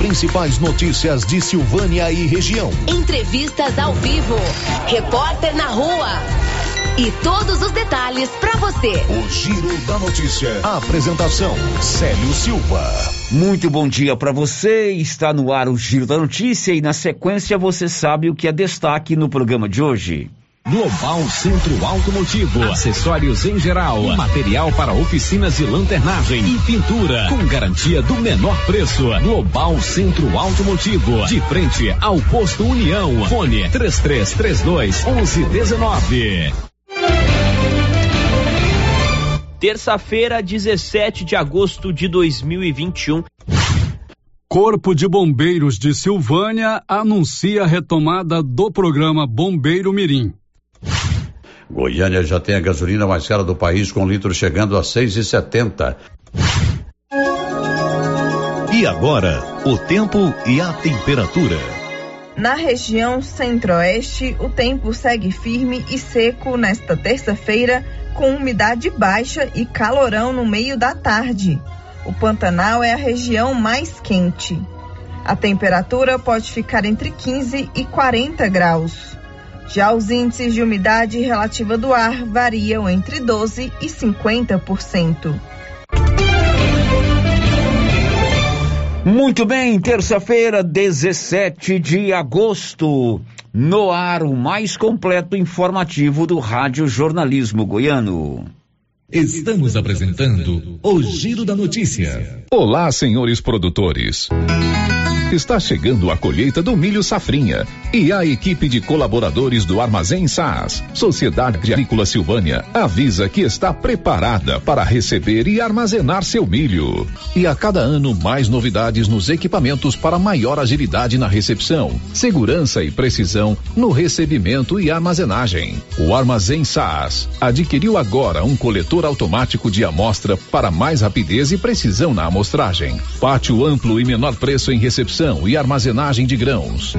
principais notícias de Silvânia e região. Entrevistas ao vivo. Repórter na rua. E todos os detalhes para você. O Giro da Notícia. A apresentação: Célio Silva. Muito bom dia para você. Está no ar o Giro da Notícia e na sequência você sabe o que é destaque no programa de hoje. Global Centro Automotivo, acessórios em geral, material para oficinas de lanternagem e pintura, com garantia do menor preço. Global Centro Automotivo, de frente ao posto União. Fone 3332 1119. Terça-feira, 17 de agosto de 2021. Corpo de Bombeiros de Silvânia anuncia a retomada do programa Bombeiro Mirim. Goiânia já tem a gasolina mais cara do país, com litro chegando a seis e setenta. E agora, o tempo e a temperatura. Na região centro-oeste, o tempo segue firme e seco nesta terça-feira, com umidade baixa e calorão no meio da tarde. O Pantanal é a região mais quente. A temperatura pode ficar entre 15 e 40 graus. Já os índices de umidade relativa do ar variam entre 12 e 50%. Muito bem, terça-feira, 17 de agosto. No ar, o mais completo informativo do Rádio Jornalismo Goiano. Estamos apresentando o Giro da Notícia. Olá, senhores produtores. Está chegando a colheita do milho safrinha e a equipe de colaboradores do Armazém SAS, Sociedade Agrícola Silvânia, avisa que está preparada para receber e armazenar seu milho. E a cada ano mais novidades nos equipamentos para maior agilidade na recepção, segurança e precisão no recebimento e armazenagem. O Armazém SAS adquiriu agora um coletor automático de amostra para mais rapidez e precisão na amostragem. Pátio amplo e menor preço em recepção e armazenagem de grãos.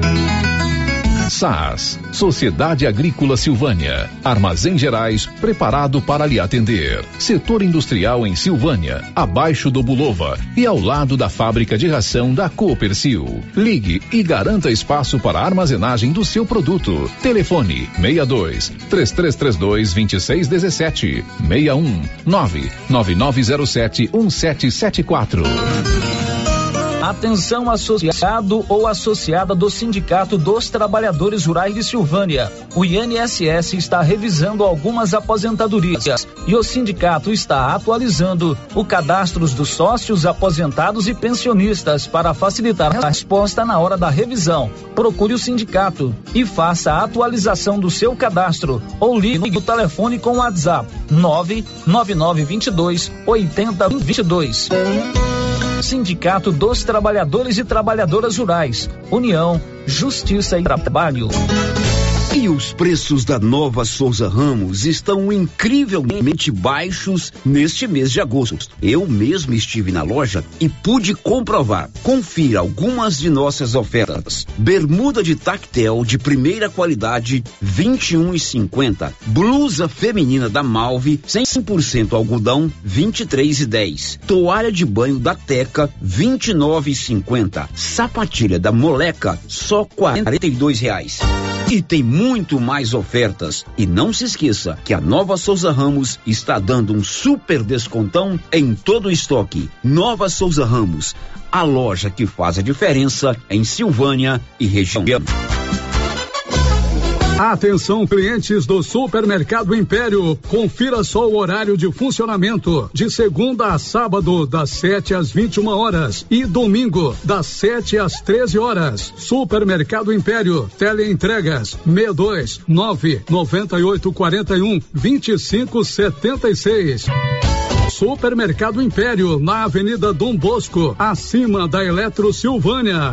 SAS, Sociedade Agrícola Silvânia, Armazém Gerais, preparado para lhe atender. Setor industrial em Silvânia, abaixo do Bulova e ao lado da fábrica de ração da Coopercil. Ligue e garanta espaço para armazenagem do seu produto. Telefone 62 3332 2617 61 99907 1774. Atenção associado ou associada do Sindicato dos Trabalhadores Rurais de Silvânia. O INSS está revisando algumas aposentadorias e o sindicato está atualizando o cadastro dos sócios aposentados e pensionistas para facilitar a resposta na hora da revisão. Procure o sindicato e faça a atualização do seu cadastro ou ligue no telefone com o WhatsApp 99922 8022. Sindicato dos Trabalhadores e Trabalhadoras Rurais, União, Justiça e Trabalho. E os preços da nova Souza Ramos estão incrivelmente baixos neste mês de agosto. Eu mesmo estive na loja e pude comprovar. Confira algumas de nossas ofertas. Bermuda de tactel de primeira qualidade, 21 e 50. Blusa feminina da Malve, 100% algodão, 23 e 10. Toalha de banho da Teca, 29 e 50. Sapatilha da Moleca, só 42 reais. E tem muito mais ofertas. E não se esqueça que a Nova Souza Ramos está dando um super descontão em todo o estoque. Nova Souza Ramos, a loja que faz a diferença em Silvânia e região. Atenção clientes do Supermercado Império, confira só o horário de funcionamento de segunda a sábado das 7 às 21 horas e domingo das 7 às 13 horas. Supermercado Império, teleentregas 62 9 98 41 25 76. Supermercado Império, na Avenida Dom Bosco, acima da Eletro Silvânia.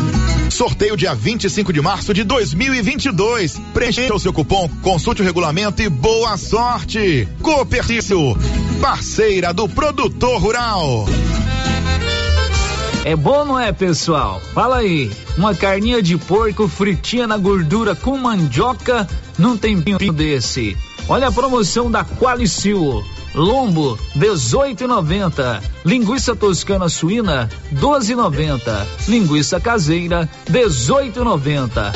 Sorteio dia 25 de março de 2022. Preencha o seu cupom, consulte o regulamento e boa sorte. Coopercício, parceira do produtor rural. É bom, não é, pessoal? Fala aí. Uma carninha de porco fritinha na gordura com mandioca num tempinho desse. Olha a promoção da Qualicil. Lombo 18,90. Linguiça toscana suína 12,90. Linguiça caseira 18,90.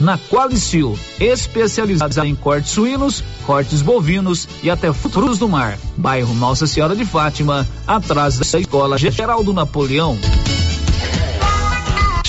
Na Qualicil, especializada em cortes suínos, cortes bovinos e até frutos do mar. Bairro Nossa Senhora de Fátima, atrás da Escola Geraldo Napoleão.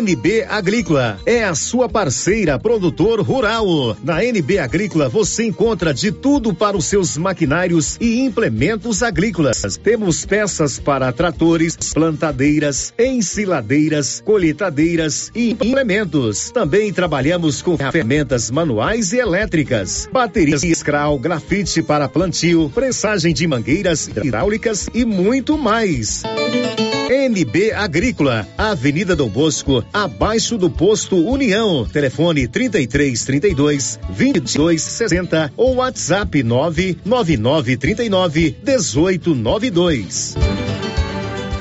NB Agrícola é a sua parceira produtor rural. Na NB Agrícola você encontra de tudo para os seus maquinários e implementos agrícolas. Temos peças para tratores, plantadeiras, ensiladeiras, colheitadeiras e implementos. Também trabalhamos com ferramentas manuais e elétricas, baterias Scral, grafite para plantio, pressagem de mangueiras hidráulicas e muito mais. NB Agrícola, Avenida Dom Bosco, abaixo do posto União. Telefone 33 32 22 60 ou WhatsApp 999 39 18 92.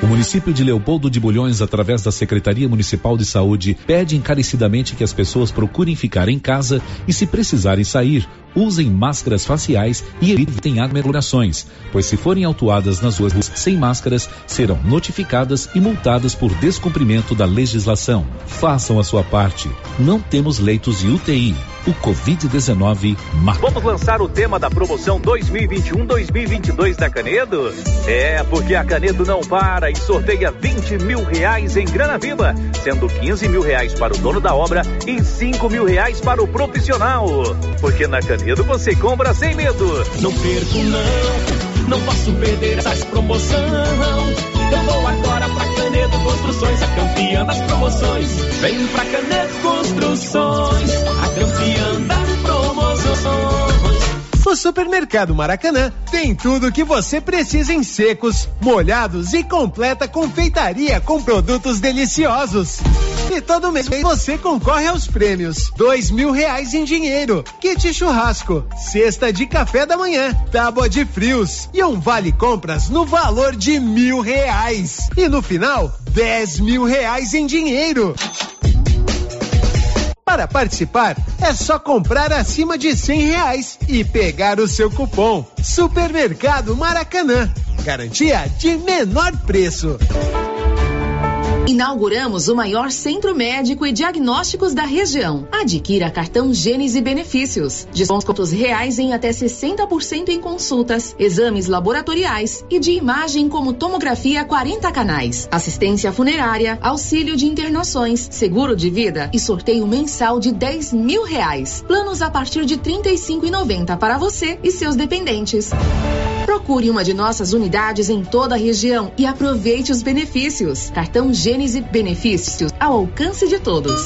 O município de Leopoldo de Bulhões, através da Secretaria Municipal de Saúde, pede encarecidamente que as pessoas procurem ficar em casa e, se precisarem sair, usem máscaras faciais e evitem aglomerações, pois se forem autuadas nas ruas sem máscaras, serão notificadas e multadas por descumprimento da legislação. Façam a sua parte. Não temos leitos de UTI. O Covid-19 mata. Vamos lançar o tema da promoção 2021-2022 da Canedo? É, porque a Canedo não para e sorteia 20 mil reais em grana viva, sendo 15 mil reais para o dono da obra e 5 mil reais para o profissional. Porque na Canedo você compra sem medo. Não perco não, não posso perder essa promoção. Eu vou agora pra Canedo Construções, a campeã das promoções. Vem pra Canedo Construções, Supermercado Maracanã tem tudo o que você precisa em secos, molhados e completa confeitaria com produtos deliciosos. E todo mês você concorre aos prêmios: dois mil reais em dinheiro, kit churrasco, cesta de café da manhã, tábua de frios e um vale compras no valor de mil reais. E no final, dez mil reais em dinheiro. Para participar, é só comprar acima de cem reais e pegar o seu cupom. Supermercado Maracanã. Garantia de menor preço. Inauguramos o maior centro médico e diagnósticos da região. Adquira cartão Gênese Benefícios. Descontos reais em até 60% em consultas, exames laboratoriais e de imagem como tomografia 40 canais, assistência funerária, auxílio de internações, seguro de vida e sorteio mensal de 10 mil reais. Planos a partir de R$ 35,90 para você e seus dependentes. Procure uma de nossas unidades em toda a região e aproveite os benefícios. Cartão Gênese Benefícios ao alcance de todos.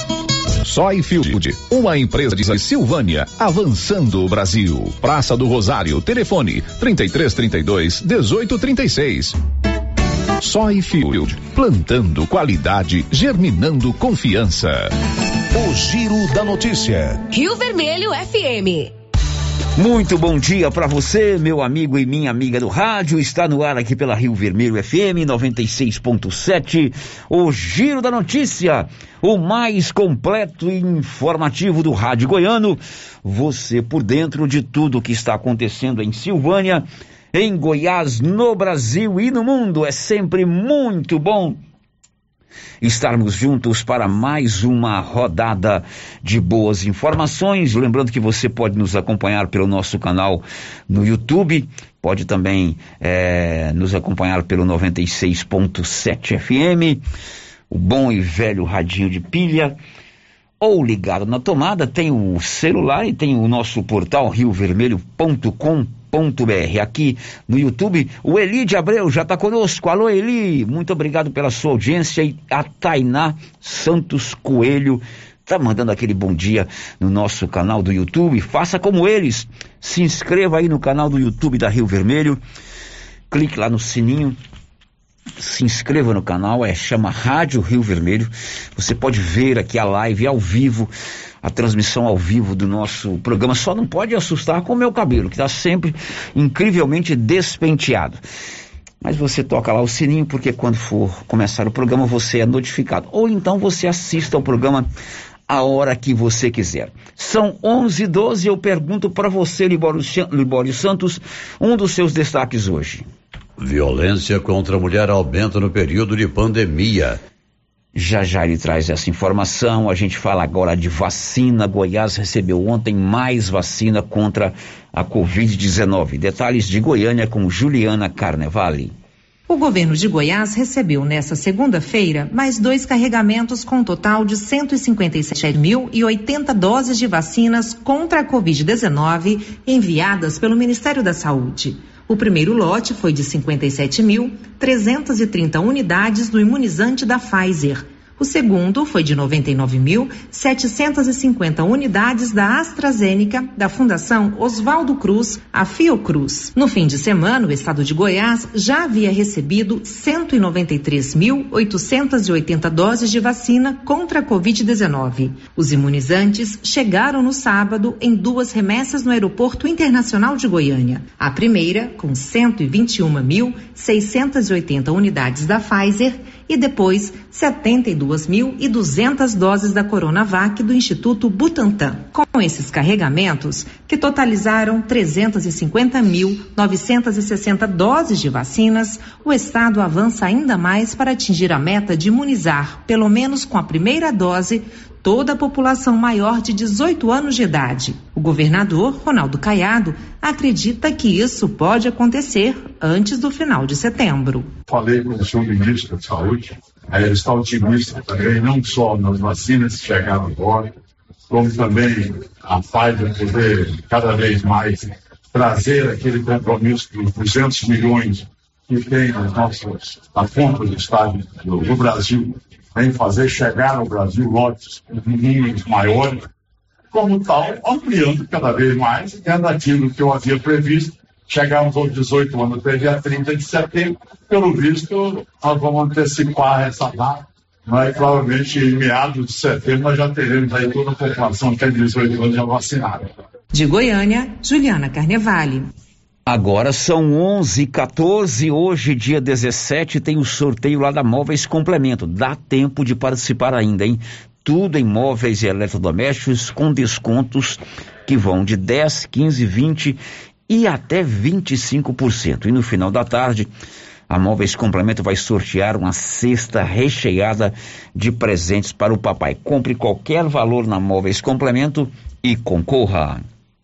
Soyfield, uma empresa de Silvânia, avançando o Brasil. Praça do Rosário, telefone 3332 1836. Soyfield, plantando qualidade, germinando confiança. O Giro da Notícia. Rio Vermelho FM. Muito bom dia para você, meu amigo e minha amiga do rádio. Está no ar aqui pela Rio Vermelho FM 96.7. O Giro da Notícia, o mais completo e informativo do rádio goiano. Você por dentro de tudo que está acontecendo em Silvânia, em Goiás, no Brasil e no mundo. É sempre muito bom estarmos juntos para mais uma rodada de boas informações. Lembrando que você pode nos acompanhar pelo nosso canal no YouTube, pode também é, nos acompanhar pelo 96.7 FM, o bom e velho radinho de pilha. Ou ligado na tomada, tem o celular e tem o nosso portal riovermelho.com.br Aqui no YouTube, o Eli de Abreu já está conosco. Alô, Eli, muito obrigado pela sua audiência. E a Tainá Santos Coelho está mandando aquele bom dia no nosso canal do YouTube. Faça como eles. Se inscreva aí no canal do YouTube da Rio Vermelho. Clique lá no sininho se inscreva no canal, é chama Rádio Rio Vermelho. Você pode ver aqui a live ao vivo, a transmissão ao vivo do nosso programa. Só não pode assustar com o meu cabelo, que está sempre incrivelmente despenteado. Mas você toca lá o sininho, porque quando for começar o programa você é notificado. Ou então você assista ao programa a hora que você quiser. São 11 e 12 eu pergunto para você, Libório, Libório Santos, um dos seus destaques hoje. Violência contra a mulher aumenta no período de pandemia. Já já ele traz essa informação. A gente fala agora de vacina. Goiás recebeu ontem mais vacina contra a Covid-19. Detalhes de Goiânia com Juliana Carnevale. O governo de Goiás recebeu nesta segunda-feira mais dois carregamentos com um total de 157.080 doses de vacinas contra a Covid-19 enviadas pelo Ministério da Saúde. O primeiro lote foi de 57.330 unidades do imunizante da Pfizer. O segundo foi de 99.750 unidades da AstraZeneca, da Fundação Oswaldo Cruz, a Fiocruz. No fim de semana, o estado de Goiás já havia recebido 193.880 doses de vacina contra a Covid-19. Os imunizantes chegaram no sábado em duas remessas no Aeroporto Internacional de Goiânia. A primeira, com 121.680 unidades da Pfizer, e depois 72.200 doses da Coronavac do Instituto Butantan. Com esses carregamentos, que totalizaram 350.960 doses de vacinas, o Estado avança ainda mais para atingir a meta de imunizar, pelo menos com a primeira dose, toda a população maior de 18 anos de idade. O governador Ronaldo Caiado acredita que isso pode acontecer antes do final de setembro. Falei com o senhor ministro da Saúde, ele está otimista também, não só nas vacinas que chegaram agora, como também a Pfizer poder cada vez mais trazer aquele compromisso dos 200 milhões que tem as nossas, a conta do Estado do, do Brasil em fazer chegar ao Brasil lotes com números maiores, como tal, ampliando cada vez mais, é daquilo que eu havia previsto, chegarmos aos 18 anos até dia 30 de setembro. Pelo visto, nós vamos antecipar essa data, mas provavelmente em meados de setembro nós já teremos aí toda a população até 18 anos já vacinada. De Goiânia, Juliana Carnevale. Agora são 11 14 hoje, dia 17, tem o sorteio lá da Móveis Complemento. Dá tempo de participar ainda, hein? Tudo em móveis e eletrodomésticos com descontos que vão de 10, 15, 20 e até 25%. E no final da tarde, a Móveis Complemento vai sortear uma cesta recheada de presentes para o papai. Compre qualquer valor na Móveis Complemento e concorra.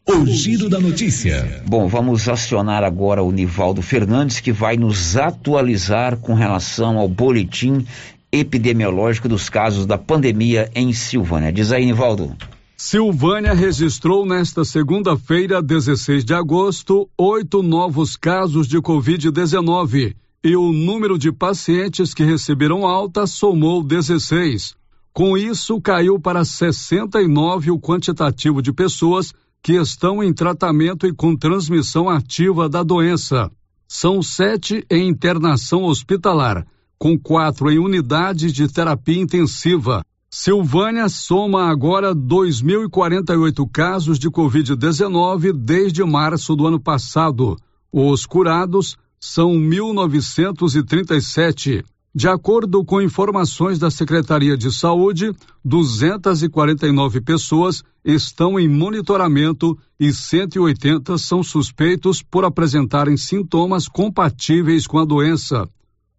O giro da notícia. Bom, vamos acionar agora o Nivaldo Fernandes, que vai nos atualizar com relação ao boletim epidemiológico dos casos da pandemia em Silvânia. Diz aí, Nivaldo. Silvânia registrou nesta segunda-feira, 16 de agosto, oito novos casos de Covid-19 e o número de pacientes que receberam alta somou 16. Com isso, caiu para 69 o quantitativo de pessoas que estão em tratamento e com transmissão ativa da doença. São sete em internação hospitalar, com quatro em unidades de terapia intensiva. Silvânia soma agora 2.048 casos de Covid-19 desde março do ano passado. Os curados são 1.937. De acordo com informações da Secretaria de Saúde, 249 pessoas estão em monitoramento e 180 são suspeitos por apresentarem sintomas compatíveis com a doença.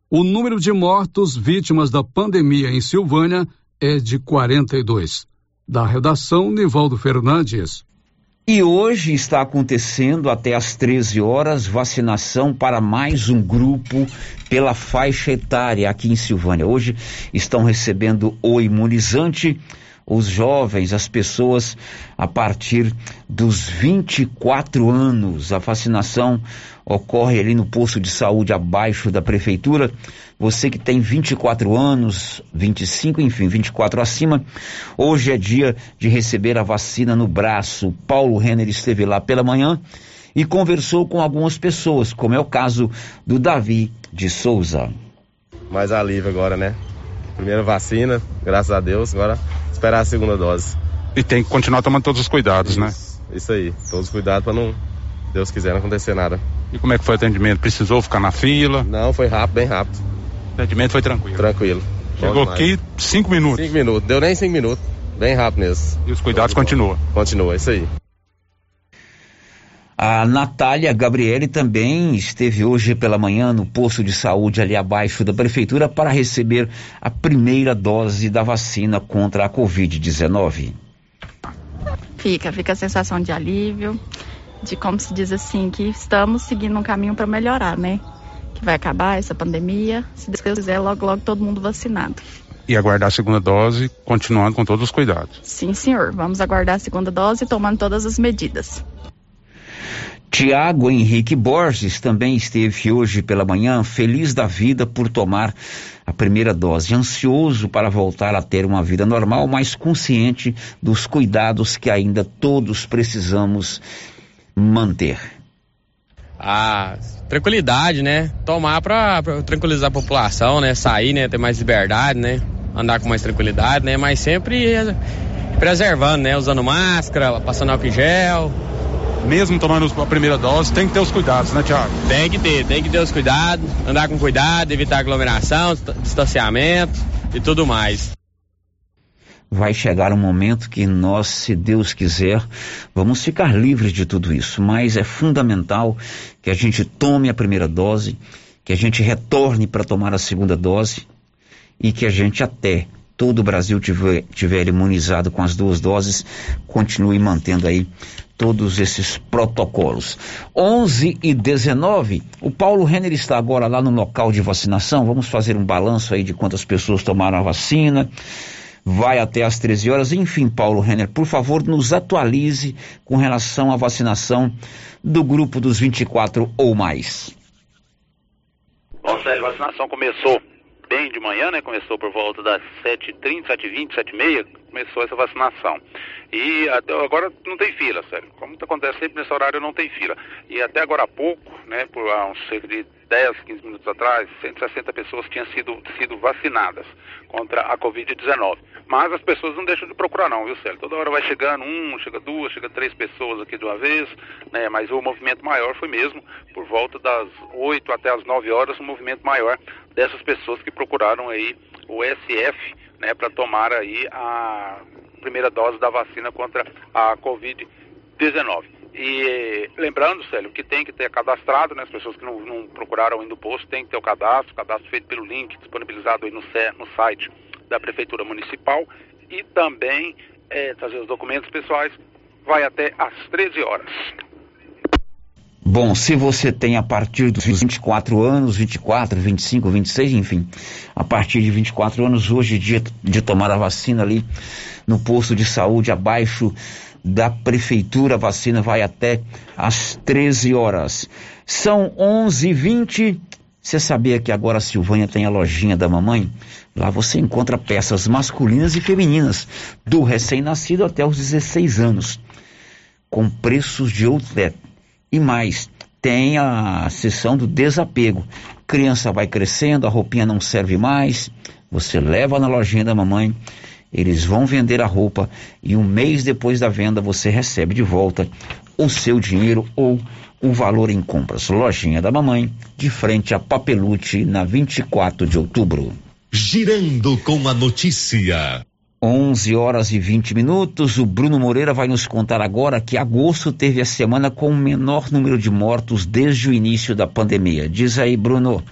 O número de mortos vítimas da pandemia em Silvânia é de 42. Da redação, Nivaldo Fernandes. E hoje está acontecendo até às 13 horas vacinação para mais um grupo pela faixa etária aqui em Silvânia. Hoje estão recebendo o imunizante os jovens, as pessoas a partir dos 24 anos. A vacinação ocorre ali no posto de saúde abaixo da prefeitura. Você que tem 24 anos, 25, enfim, 24 acima, hoje é dia de receber a vacina no braço. Paulo Renner esteve lá pela manhã e conversou com algumas pessoas, como é o caso do Davi de Souza. Mais alívio agora, né? Primeira vacina, graças a Deus, agora esperar a segunda dose. E tem que continuar tomando todos os cuidados, isso, né? Isso aí, todos os cuidados para não, Deus quiser, não acontecer nada. E como é que foi o atendimento? Precisou ficar na fila? Não, foi rápido, bem rápido. O atendimento foi tranquilo? Tranquilo. Chegou aqui cinco minutos? Cinco minutos, deu nem cinco minutos, bem rápido mesmo. E os cuidados continuam? Continua, isso aí. A Natália Gabriele também esteve hoje pela manhã no posto de saúde ali abaixo da prefeitura para receber a primeira dose da vacina contra a Covid-19. Fica, fica a sensação de alívio, de como se diz assim, que estamos seguindo um caminho para melhorar, né? Que vai acabar essa pandemia, se Deus quiser, logo, logo todo mundo vacinado. E aguardar a segunda dose, continuando com todos os cuidados. Sim, senhor. Vamos aguardar a segunda dose tomando todas as medidas. Tiago Henrique Borges também esteve hoje pela manhã feliz da vida por tomar a primeira dose, ansioso para voltar a ter uma vida normal, mas consciente dos cuidados que ainda todos precisamos manter. A tranquilidade, né? Tomar para tranquilizar a população, né? Sair, né? Ter mais liberdade, né? Andar com mais tranquilidade, né? Mas sempre preservando, né? Usando máscara, passando álcool em gel, mesmo tomando a primeira dose, tem que ter os cuidados, né, Tiago? Tem que ter, tem que ter os cuidados, andar com cuidado, evitar aglomeração, distanciamento e tudo mais. Vai chegar um momento que nós, se Deus quiser, vamos ficar livres de tudo isso, mas é fundamental que a gente tome a primeira dose, que a gente retorne para tomar a segunda dose e que a gente até todo o Brasil tiver, tiver imunizado com as duas doses, continue mantendo aí todos esses protocolos. 11 e 19, o Paulo Renner está agora lá no local de vacinação. Vamos fazer um balanço aí de quantas pessoas tomaram a vacina. Vai até às 13 horas. Enfim, Paulo Renner, por favor, nos atualize com relação à vacinação do grupo dos 24 ou mais. Célio, a vacinação começou bem de manhã, né? Começou por volta das 7h30, 7h20, 7h30 começou essa vacinação. E até agora não tem fila, sério. Como acontece sempre nesse horário, não tem fila. E até agora há pouco, né, por há uns cerca de 10, 15 minutos atrás, 160 pessoas tinham sido, sido vacinadas contra a Covid-19. Mas as pessoas não deixam de procurar não, viu, Célio? Toda hora vai chegando um, chega duas, chega três pessoas aqui de uma vez, né? Mas o movimento maior foi mesmo por volta das 8 até as 9 horas, um movimento maior dessas pessoas que procuraram aí o SF, né, para tomar aí a primeira dose da vacina contra a Covid-19. E lembrando, Célio, que tem que ter cadastrado, né, as pessoas que não, não procuraram ainda o posto, tem que ter o cadastro, cadastro feito pelo link disponibilizado aí no, no site da Prefeitura Municipal e também é, trazer os documentos pessoais, vai até às 13 horas. Bom, se você tem a partir dos 24 anos, 24, 25, 26, enfim, a partir de 24 anos, hoje, dia de tomar a vacina ali no posto de saúde abaixo da prefeitura, a vacina vai até às 13 horas. São 11h20. Você sabia que agora a Silvânia tem a lojinha da mamãe? Lá você encontra peças masculinas e femininas, do recém-nascido até os 16 anos, com preços de outlet e mais, tem a sessão do desapego. Criança vai crescendo, a roupinha não serve mais, você leva na lojinha da mamãe, eles vão vender a roupa e um mês depois da venda você recebe de volta o seu dinheiro ou o valor em compras. Lojinha da mamãe, de frente a Papelute, na 24 de outubro. Girando com a notícia. 11 horas e 20 minutos. O Bruno Moreira vai nos contar agora que agosto teve a semana com o menor número de mortos desde o início da pandemia. Diz aí, Bruno.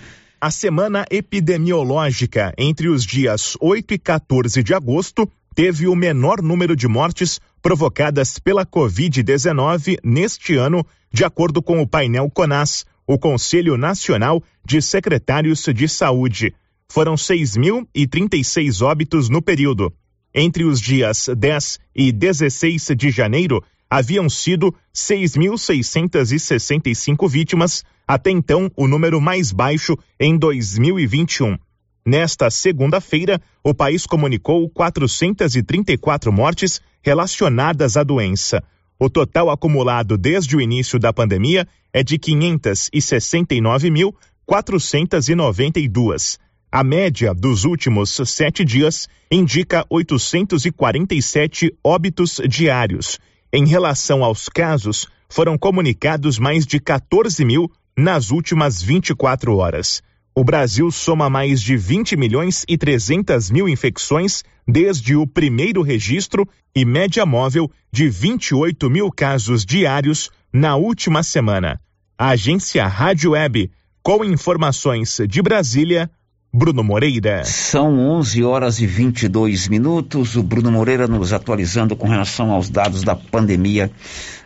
A semana epidemiológica entre os dias 8 e 14 de agosto teve o menor número de mortes provocadas pela Covid-19 neste ano, de acordo com o painel CONAS, o Conselho Nacional de Secretários de Saúde. Foram 6.036 óbitos no período. Entre os dias 10 e 16 de janeiro, haviam sido 6.665 vítimas, até então o número mais baixo em 2021. Nesta segunda-feira, o país comunicou 434 mortes relacionadas à doença. O total acumulado desde o início da pandemia é de 569.492. A média dos últimos sete dias indica 847 óbitos diários. Em relação aos casos, foram comunicados mais de 14 mil nas últimas 24 horas. O Brasil soma mais de 20 milhões e 300 mil infecções desde o primeiro registro e média móvel de 28 mil casos diários na última semana. A agência Rádio Web, com informações de Brasília, Bruno Moreira. São 11 horas e 22 minutos. O Bruno Moreira nos atualizando com relação aos dados da pandemia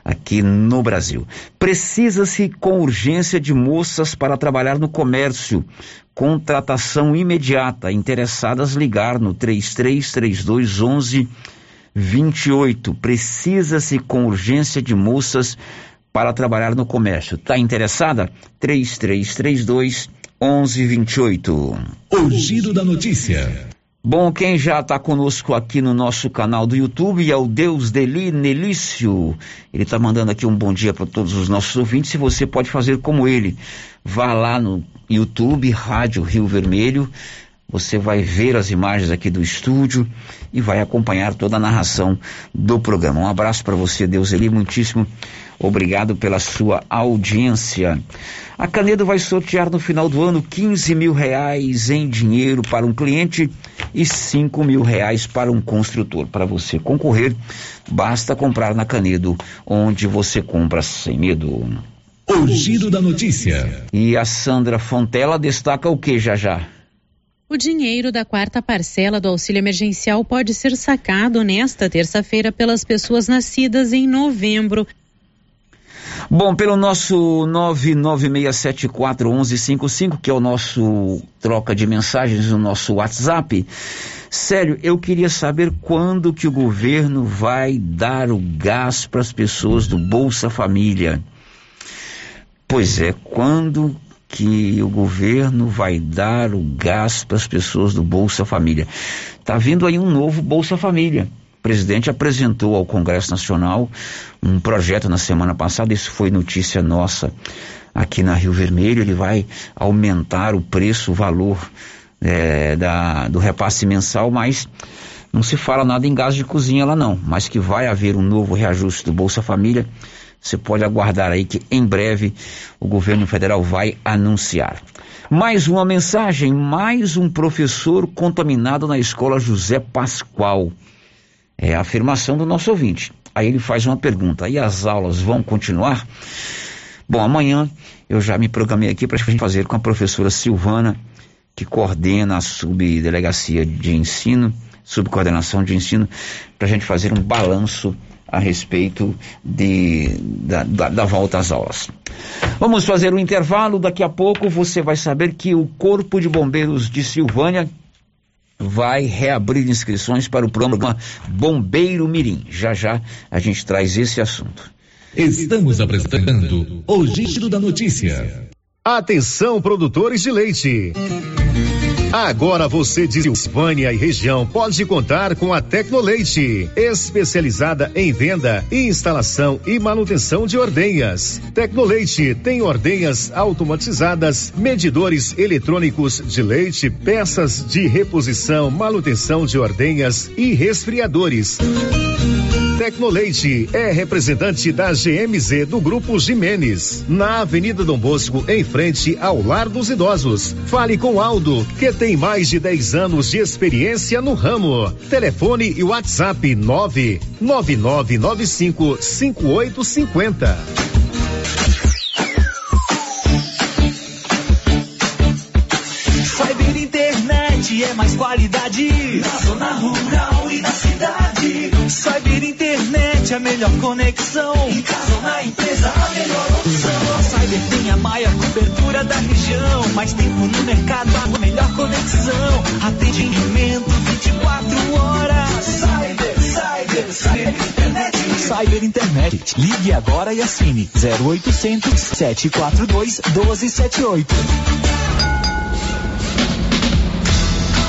aqui no Brasil. Precisa-se com urgência de moças para trabalhar no comércio. Contratação imediata. Interessadas ligar no 3332 11 28. Precisa-se com urgência de moças para trabalhar no comércio. Tá interessada? 3332 1128. O giro da notícia. Bom, quem já está conosco aqui no nosso canal do YouTube é o Deus Deli Nelício. Ele está mandando aqui um bom dia para todos os nossos ouvintes. Se você pode fazer como ele, vá lá no YouTube, Rádio Rio Vermelho. Você vai ver as imagens aqui do estúdio e vai acompanhar toda a narração do programa. Um abraço para você, Deus Eli, muitíssimo obrigado pela sua audiência. A Canedo vai sortear no final do ano 15 mil reais em dinheiro para um cliente e 5 mil reais para um construtor. Para você concorrer, basta comprar na Canedo, onde você compra sem medo. O giro da notícia. E a Sandra Fontela destaca o que já já? O dinheiro da quarta parcela do auxílio emergencial pode ser sacado nesta terça-feira pelas pessoas nascidas em novembro. Bom, pelo nosso 996741155, que é o nosso troca de mensagens no nosso WhatsApp. Sério, eu queria saber quando que o governo vai dar o gás para as pessoas do Bolsa Família. Pois é, quando que o governo vai dar o gás para as pessoas do Bolsa Família? Tá vindo aí um novo Bolsa Família. O presidente apresentou ao Congresso Nacional um projeto na semana passada, isso foi notícia nossa aqui na Rio Vermelho. Ele vai aumentar o preço, o valor é, da, do repasse mensal, mas não se fala nada em gás de cozinha lá não. Mas que vai haver um novo reajuste do Bolsa Família. Você pode aguardar aí que em breve o governo federal vai anunciar. Mais uma mensagem, mais um professor contaminado na escola José Pascoal. É a afirmação do nosso ouvinte. Aí ele faz uma pergunta: e as aulas vão continuar? Bom, amanhã eu já me programei aqui para a gente fazer com a professora Silvana, que coordena a subdelegacia de ensino, subcoordenação de ensino, para a gente fazer um balanço a respeito de, da, da, da, volta às aulas. Vamos fazer um intervalo, daqui a pouco você vai saber que o Corpo de Bombeiros de Silvânia vai reabrir inscrições para o programa Bombeiro Mirim. Já já a gente traz esse assunto. Estamos apresentando o Giro da Notícia. Atenção, produtores de leite. Agora você de Silvânia e região pode contar com a Tecnoleite, especializada em venda, instalação e manutenção de ordenhas. Tecnoleite tem ordenhas automatizadas, medidores eletrônicos de leite, peças de reposição, manutenção de ordenhas e resfriadores. Tecnoleite é representante da GMZ do Grupo Jimenez, na Avenida Dom Bosco, em frente ao Lar dos Idosos. Fale com Aldo, que tem mais de 10 anos de experiência no ramo. Telefone e WhatsApp 99995 5850. Cyber internet é mais qualidade na zona rural é a melhor conexão. Em casa ou na empresa, a melhor opção. A Cyber tem a maior cobertura da região. Mais tempo no mercado, a melhor conexão. Atendimento 24 horas. Cyber, Cyber, Cyber internet. Cyber internet. Ligue agora e assine 0800 742 1278.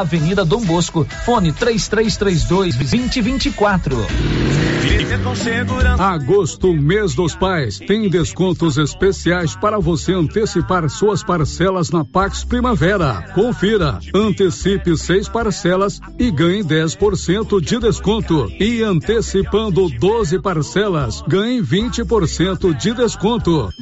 Avenida Dom Bosco, fone 3332 2024. Agosto, mês dos pais, tem descontos especiais para você antecipar suas parcelas na Pax Primavera. Confira, antecipe seis parcelas e ganhe 10% de desconto. E antecipando 12 parcelas, ganhe 20% de desconto.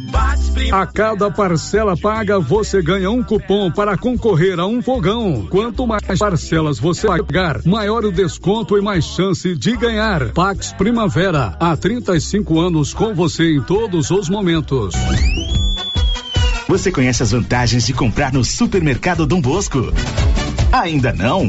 A cada parcela paga, você ganha um cupom para concorrer a um fogão. Quanto mais parcelas você pagar, maior o desconto e mais chance de ganhar. Pax Primavera, há 35 anos com você em todos os momentos. Você conhece as vantagens de comprar no Supermercado Dom Bosco? Ainda não?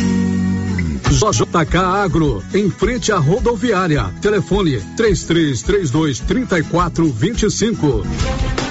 JK Agro, em frente à rodoviária. Telefone 3332 3425.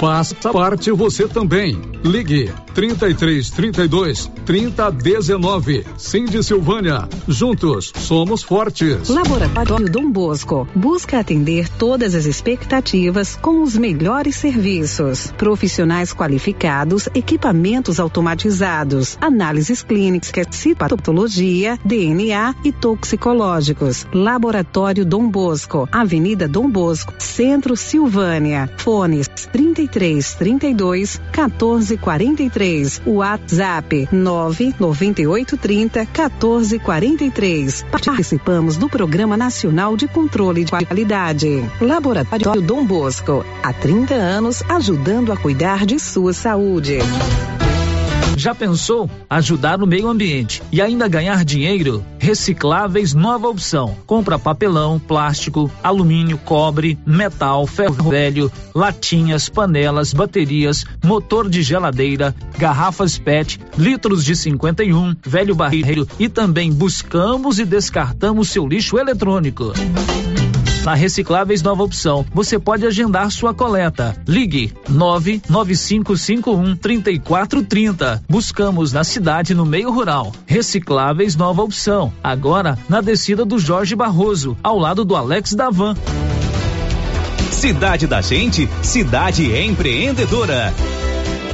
Faça parte você também. Ligue 33 32 30 19. Cindy Silvânia. Juntos somos fortes. Laboratório Dom Bosco busca atender todas as expectativas com os melhores serviços. Profissionais qualificados, equipamentos automatizados, análises clínicas, citopatologia, DNA e toxicológicos. Laboratório Dom Bosco, Avenida Dom Bosco, Centro Silvânia. Fones 33 32 14 43. WhatsApp 99830 1443. Participamos do Programa Nacional de Controle de Qualidade. Laboratório Dom Bosco. Há 30 anos ajudando a cuidar de sua saúde. Já pensou ajudar o meio ambiente e ainda ganhar dinheiro? Recicláveis nova opção. Compra papelão, plástico, alumínio, cobre, metal, ferro velho, latinhas, panelas, baterias, motor de geladeira, garrafas PET, litros de 51, velho barreiro e também buscamos e descartamos seu lixo eletrônico. Na Recicláveis Nova Opção, você pode agendar sua coleta. Ligue 99551 3430. Buscamos na cidade no meio rural. Recicláveis Nova Opção. Agora na descida do Jorge Barroso, ao lado do Alex Davan. Cidade da Gente, cidade empreendedora.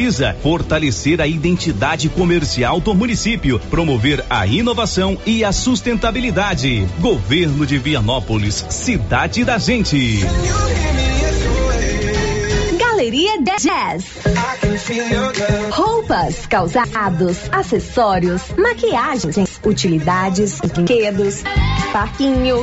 precisa fortalecer a identidade comercial do município, promover a inovação e a sustentabilidade. Governo de Vianópolis, cidade da gente. Galeria Jazz. Roupas, calçados, acessórios, maquiagens, utilidades, brinquedos, parquinho.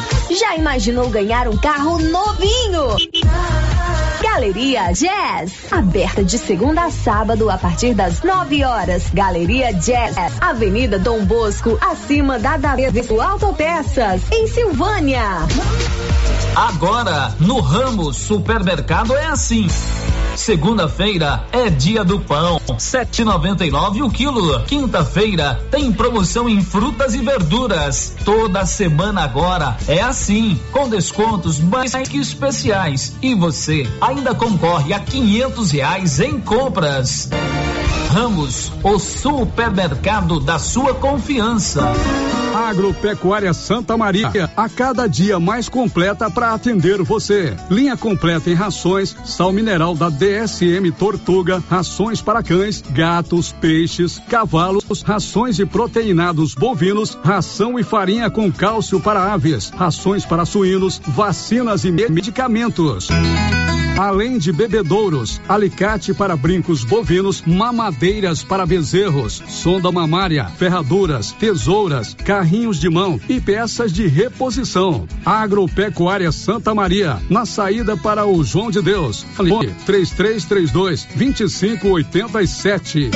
Já imaginou ganhar um carro novinho? Galeria Jazz, aberta de segunda a sábado a partir das 9 horas. Galeria Jazz, Avenida Dom Bosco, acima da Daveso Autopeças, em Silvânia. Agora, no Ramos Supermercado é assim. Segunda-feira é dia do pão, 7,99 o quilo. Quinta-feira tem promoção em frutas e verduras. Toda semana agora é assim, com descontos mais que especiais. E você ainda concorre a 500 reais em compras. Ramos, o supermercado da sua confiança. Agropecuária Santa Maria, a cada dia mais completa para atender você. Linha completa em rações, sal mineral da DSM Tortuga, rações para cães, gatos, peixes, cavalos, rações de proteinados bovinos, ração e farinha com cálcio para aves, rações para suínos, vacinas e medicamentos. Além de bebedouros, alicate para brincos bovinos, mamadeiras para bezerros, sonda mamária, ferraduras, tesouras, carrinhos de mão e peças de reposição. Agropecuária Santa Maria, na saída para o João de Deus. Fone 3332 2587.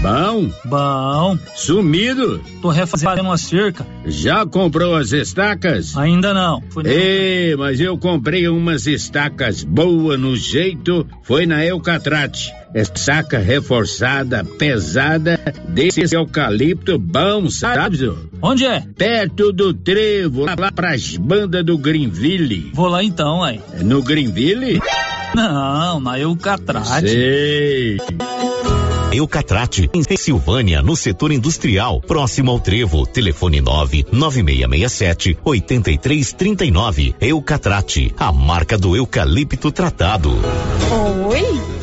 Bom? Bom. Sumido? Tô refazendo uma cerca. Já comprou as estacas? Ainda não. Ei, mas eu comprei umas estacas boas no jeito, foi na Eucatrate. Estaca reforçada, pesada, desse eucalipto bom, sabe? Onde é? Perto do trevo, lá pras bandas do Greenville. Vou lá então, aí. No Greenville? Não, na Eucatrate. Sei. Eucatrate, em Silvânia, no setor industrial, próximo ao Trevo. Telefone 99667 8339. Eucatrate, a marca do eucalipto tratado. Oi?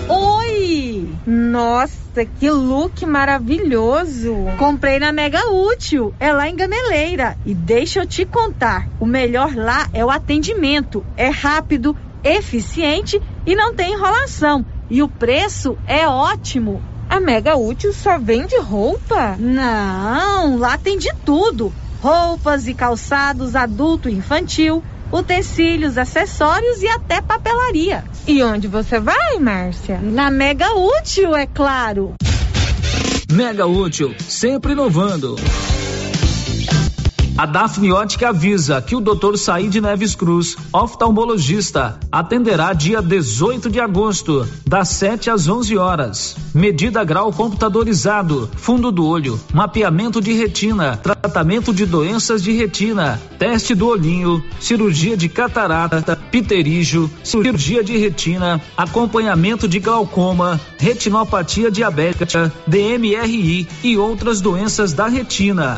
Nossa, que look maravilhoso! Comprei na Mega Útil, é lá em Gameleira. E deixa eu te contar: o melhor lá é o atendimento. É rápido, eficiente e não tem enrolação. E o preço é ótimo. A Mega Útil só vende roupa? Não, lá tem de tudo: roupas e calçados adulto e infantil, utensílios, acessórios e até papelaria. E onde você vai, Márcia? Na Mega Útil, é claro. Mega útil, sempre inovando. A Daphne Ótica avisa que o Dr. Said Neves Cruz, oftalmologista, atenderá dia 18 de agosto, das 7 às 11 horas. Medida grau computadorizado, fundo do olho, mapeamento de retina, tratamento de doenças de retina, teste do olhinho, cirurgia de catarata, pterígio, cirurgia de retina, acompanhamento de glaucoma, retinopatia diabética, DMRI e outras doenças da retina.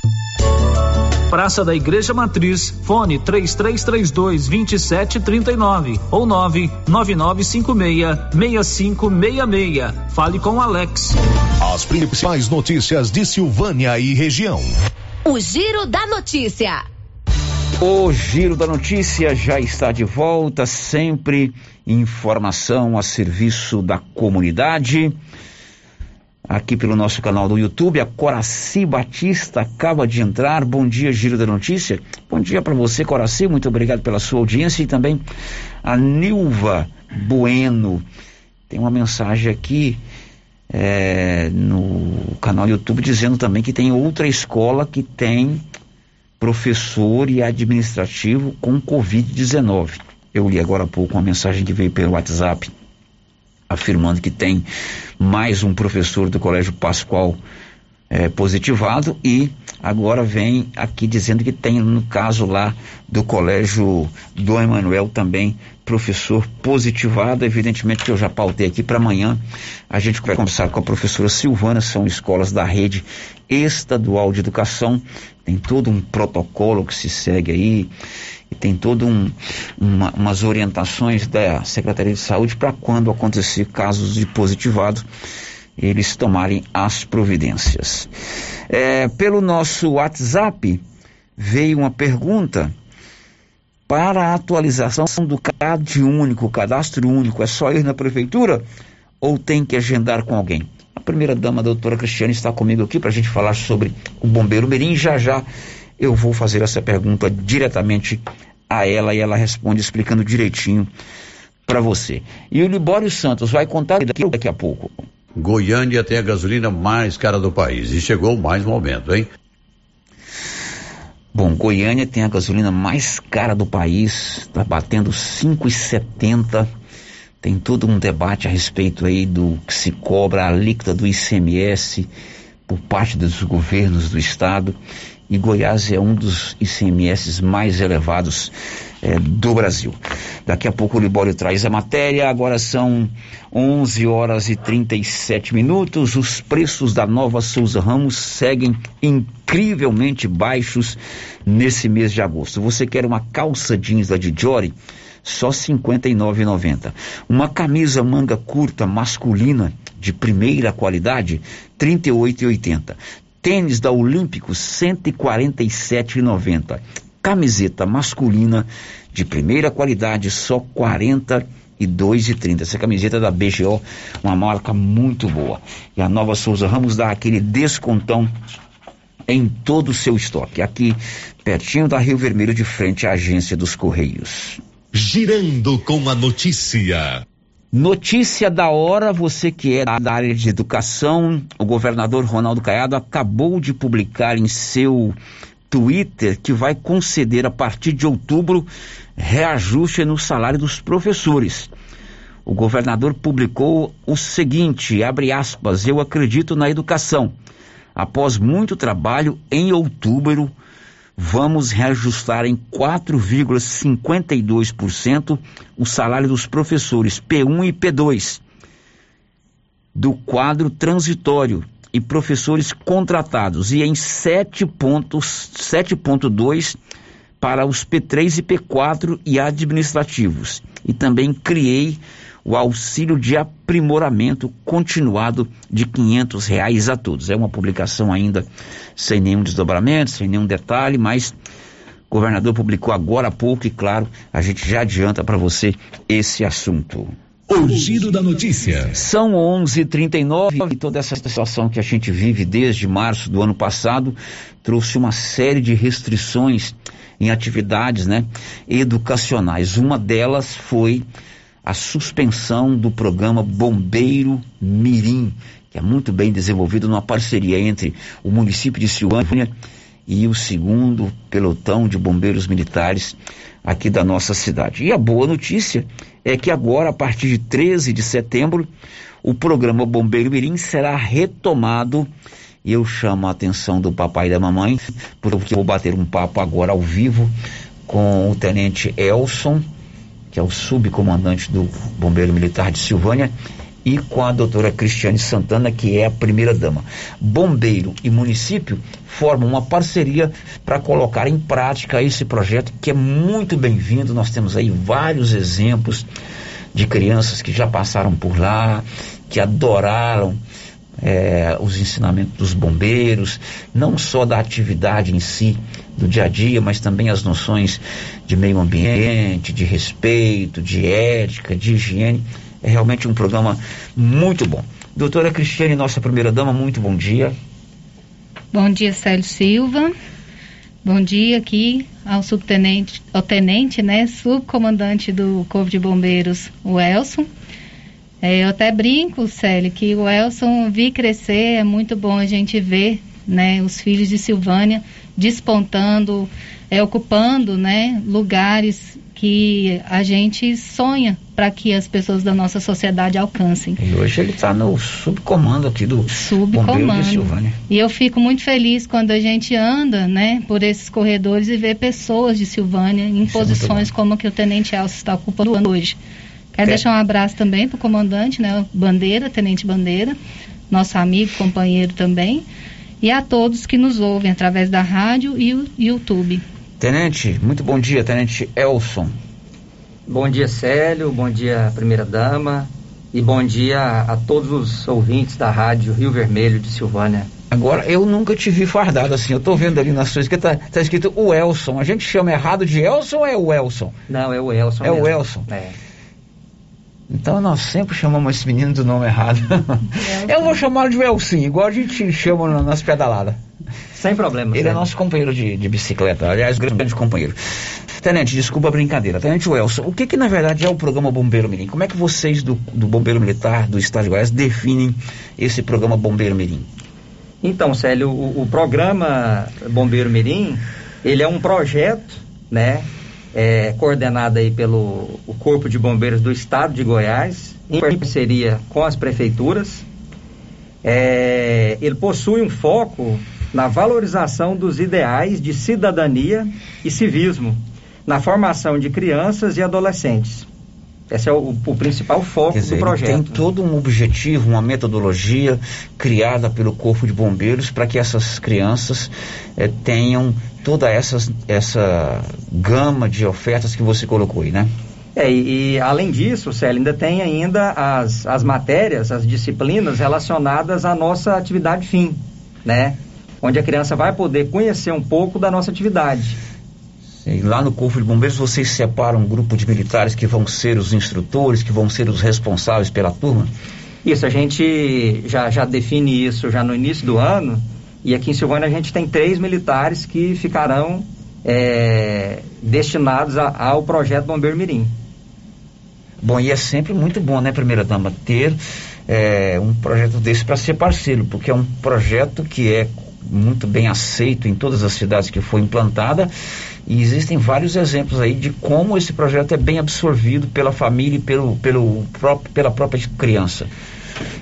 Praça da Igreja Matriz, fone 3332 2739 ou 99956 6566. Fale com Alex. As principais notícias de Silvânia e região. O Giro da Notícia. O Giro da Notícia já está de volta, sempre informação a serviço da comunidade. Aqui pelo nosso canal do YouTube, a Coraci Batista acaba de entrar. Bom dia, Giro da Notícia. Bom dia para você, Coraci. Muito obrigado pela sua audiência e também a Nilva Bueno. Tem uma mensagem aqui é, no canal do YouTube dizendo também que tem outra escola que tem professor e administrativo com Covid-19. Eu li agora há pouco uma mensagem que veio pelo WhatsApp afirmando que tem mais um professor do Colégio Pascoal é, positivado e agora vem aqui dizendo que tem no caso lá do Colégio do Emanuel também professor positivado, evidentemente que eu já pautei aqui para amanhã a gente vai conversar com a professora Silvana, são escolas da rede estadual de educação, tem todo um protocolo que se segue aí, e tem todas um, uma, umas orientações da Secretaria de Saúde para quando acontecer casos de positivado, eles tomarem as providências. É, pelo nosso WhatsApp veio uma pergunta para a atualização do CAD único, cadastro único, é só ir na prefeitura ou tem que agendar com alguém? A primeira dama, a doutora Cristiane, está comigo aqui para a gente falar sobre o Bombeiro Mirim. Já já eu vou fazer essa pergunta diretamente a ela e ela responde explicando direitinho para você. E o Libório Santos vai contar daqui, daqui a pouco. Goiânia tem a gasolina mais cara do país e chegou mais momento, hein? Bom, Goiânia tem a gasolina mais cara do país, está batendo 5,70. Tem todo um debate a respeito aí do que se cobra a alíquota do ICMS por parte dos governos do estado e Goiás é um dos ICMS mais elevados é, do Brasil. Daqui a pouco o Libório traz a matéria, agora são 11 horas e 37 minutos. Os preços da nova Souza Ramos seguem incrivelmente baixos nesse mês de agosto. Você quer uma calça jeans da Dijori? Só R$ 59,90. Uma camisa manga curta masculina de primeira qualidade, R$ 38,80. Tênis da Olímpico, R$ 147,90. Camiseta masculina de primeira qualidade, só R$ 42,30. Essa camiseta da BGO, uma marca muito boa. E a Nova Souza Ramos dá aquele descontão em todo o seu estoque. Aqui, pertinho da Rio Vermelho, de frente à agência dos Correios. Girando com a notícia. Notícia da hora, você que é da área de educação, o governador Ronaldo Caiado acabou de publicar em seu Twitter que vai conceder a partir de outubro reajuste no salário dos professores. O governador publicou o seguinte, abre aspas, eu acredito na educação. Após muito trabalho, em outubro vamos reajustar em 4,52% o salário dos professores P1 e P2 do quadro transitório e professores contratados e em 7,2 para os P3 e P4 e administrativos. E também criei o auxílio de aprimoramento continuado de quinhentos reais a todos. É uma publicação ainda sem nenhum desdobramento, sem nenhum detalhe, mas o governador publicou agora há pouco e claro, a gente já adianta para você esse assunto. O giro da notícia. São 11:39 e toda essa situação que a gente vive desde março do ano passado trouxe uma série de restrições em atividades, né, educacionais. Uma delas foi a suspensão do programa Bombeiro Mirim, é muito bem desenvolvido numa parceria entre o município de Silvânia e o segundo pelotão de bombeiros militares aqui da nossa cidade. E a boa notícia é que agora, a partir de 13 de setembro, o programa Bombeiro Mirim será retomado. E eu chamo a atenção do papai e da mamãe, porque vou bater um papo agora ao vivo com o tenente Elson, que é o subcomandante do Bombeiro Militar de Silvânia, e com a doutora Cristiane Santana, que é a primeira dama. Bombeiro e município formam uma parceria para colocar em prática esse projeto que é muito bem-vindo. Nós temos aí vários exemplos de crianças que já passaram por lá, que adoraram é, os ensinamentos dos bombeiros, não só da atividade em si, do dia a dia, mas também as noções de meio ambiente, de respeito, de ética, de higiene. É realmente um programa muito bom. Doutora Cristiane, nossa primeira dama, muito bom dia. Bom dia, Célio Silva. Bom dia aqui ao subtenente, ao tenente, né, subcomandante do Corpo de Bombeiros, o Elson. É, eu até brinco, Célio, que o Elson vi crescer, é muito bom a gente ver, né, os filhos de Silvânia despontando, é, ocupando, né, lugares que a gente sonha para que as pessoas da nossa sociedade alcancem. E hoje ele está no subcomando aqui do subcomando. de Silvânia. E eu fico muito feliz quando a gente anda, né, por esses corredores e vê pessoas de Silvânia em Isso é posições é como que o Tenente Elcio está ocupando hoje. Quero é. deixar um abraço também para o comandante, né, Bandeira, Tenente Bandeira, nosso amigo, companheiro também, e a todos que nos ouvem através da rádio e o YouTube. Tenente, muito bom dia, Tenente Elson. Bom dia, Célio, bom dia, primeira dama, e bom dia a todos os ouvintes da rádio Rio Vermelho de Silvânia. Agora, eu nunca te vi fardado assim, eu tô vendo ali na sua escrita, tá, tá escrito o Elson. A gente chama errado de Elson ou é o Elson? Não, é o Elson É mesmo. o Elson. É. Então nós sempre chamamos esse menino do nome errado. eu vou chamá-lo de Elson, igual a gente chama nas pedaladas. Sem problema. Ele é nosso companheiro de, de bicicleta, aliás, grande companheiro. Tenente, desculpa a brincadeira. Tenente Welson, o que que na verdade é o programa Bombeiro Mirim? Como é que vocês do, do Bombeiro Militar do Estado de Goiás definem esse programa Bombeiro Mirim? Então, Célio, o, o programa Bombeiro Mirim, ele é um projeto, né, é, coordenado aí pelo o Corpo de Bombeiros do Estado de Goiás, em parceria com as prefeituras. É, ele possui um foco na valorização dos ideais de cidadania e civismo, na formação de crianças e adolescentes. Esse é o, o principal foco dizer, do projeto. Tem todo um objetivo, uma metodologia criada pelo Corpo de Bombeiros para que essas crianças eh, tenham toda essa, essa gama de ofertas que você colocou aí, né? É, e, e, além disso, Célio, ainda tem ainda as, as matérias, as disciplinas relacionadas à nossa atividade fim, né? Onde a criança vai poder conhecer um pouco da nossa atividade. E lá no Corpo de Bombeiros vocês separam um grupo de militares que vão ser os instrutores, que vão ser os responsáveis pela turma? Isso, a gente já, já define isso já no início do ano. E aqui em Silvânia a gente tem três militares que ficarão é, destinados a, ao projeto Bombeiro Mirim. Bom, e é sempre muito bom, né, primeira dama, ter é, um projeto desse para ser parceiro, porque é um projeto que é muito bem aceito em todas as cidades que foi implantada e existem vários exemplos aí de como esse projeto é bem absorvido pela família e pelo, pelo próprio, pela própria criança.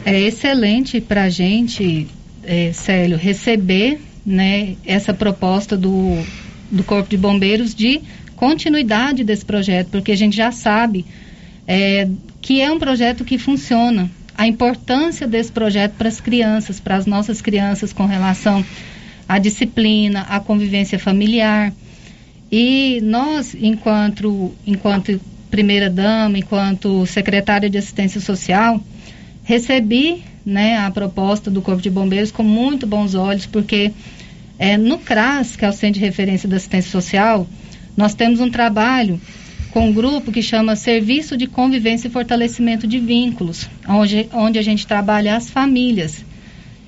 É excelente para a gente, é, Célio, receber né, essa proposta do, do Corpo de Bombeiros de continuidade desse projeto, porque a gente já sabe é, que é um projeto que funciona. A importância desse projeto para as crianças, para as nossas crianças com relação à disciplina, à convivência familiar. E nós, enquanto, enquanto primeira dama, enquanto secretária de assistência social, recebi né, a proposta do Corpo de Bombeiros com muito bons olhos, porque é, no CRAS, que é o Centro de Referência da Assistência Social, nós temos um trabalho com um grupo que chama Serviço de Convivência e Fortalecimento de Vínculos, onde, onde a gente trabalha as famílias.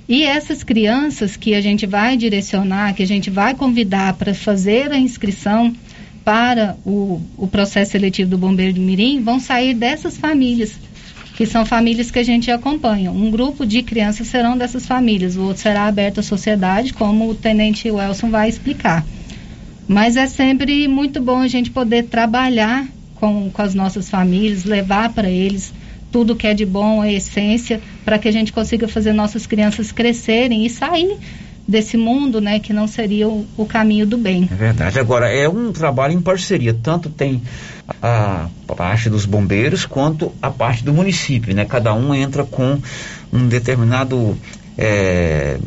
E essas crianças que a gente vai direcionar, que a gente vai convidar para fazer a inscrição para o, o processo seletivo do Bombeiro de Mirim, vão sair dessas famílias que são famílias que a gente acompanha. Um grupo de crianças serão dessas famílias, o outro será aberto à sociedade, como o tenente Wilson vai explicar. Mas é sempre muito bom a gente poder trabalhar com, com as nossas famílias, levar para eles tudo que é de bom, a essência, para que a gente consiga fazer nossas crianças crescerem e sair desse mundo, né, que não seria o, o, caminho do bem. É verdade. Agora, é um trabalho em parceria, tanto tem a parte dos bombeiros quanto a parte do município, né? Cada um entra com um determinado é,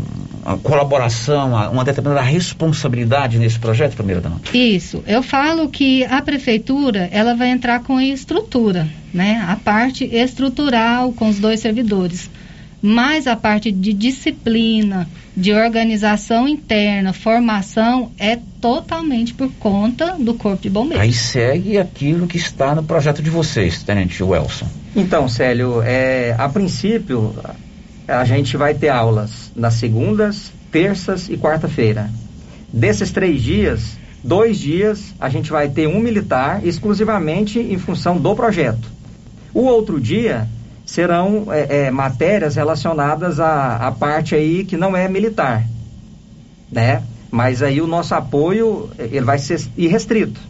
colaboração, uma determinada responsabilidade nesse projeto, primeira dama? Isso. Eu falo que a prefeitura ela vai entrar com a estrutura, né? A parte estrutural com os dois servidores mas a parte de disciplina, de organização interna, formação, é totalmente por conta do Corpo de Bombeiros. Aí segue aquilo que está no projeto de vocês, Tenente Welson. Então, Célio, é, a princípio, a gente vai ter aulas nas segundas, terças e quarta-feira. Desses três dias, dois dias a gente vai ter um militar exclusivamente em função do projeto. O outro dia serão é, é, matérias relacionadas à, à parte aí que não é militar, né? Mas aí o nosso apoio ele vai ser irrestrito.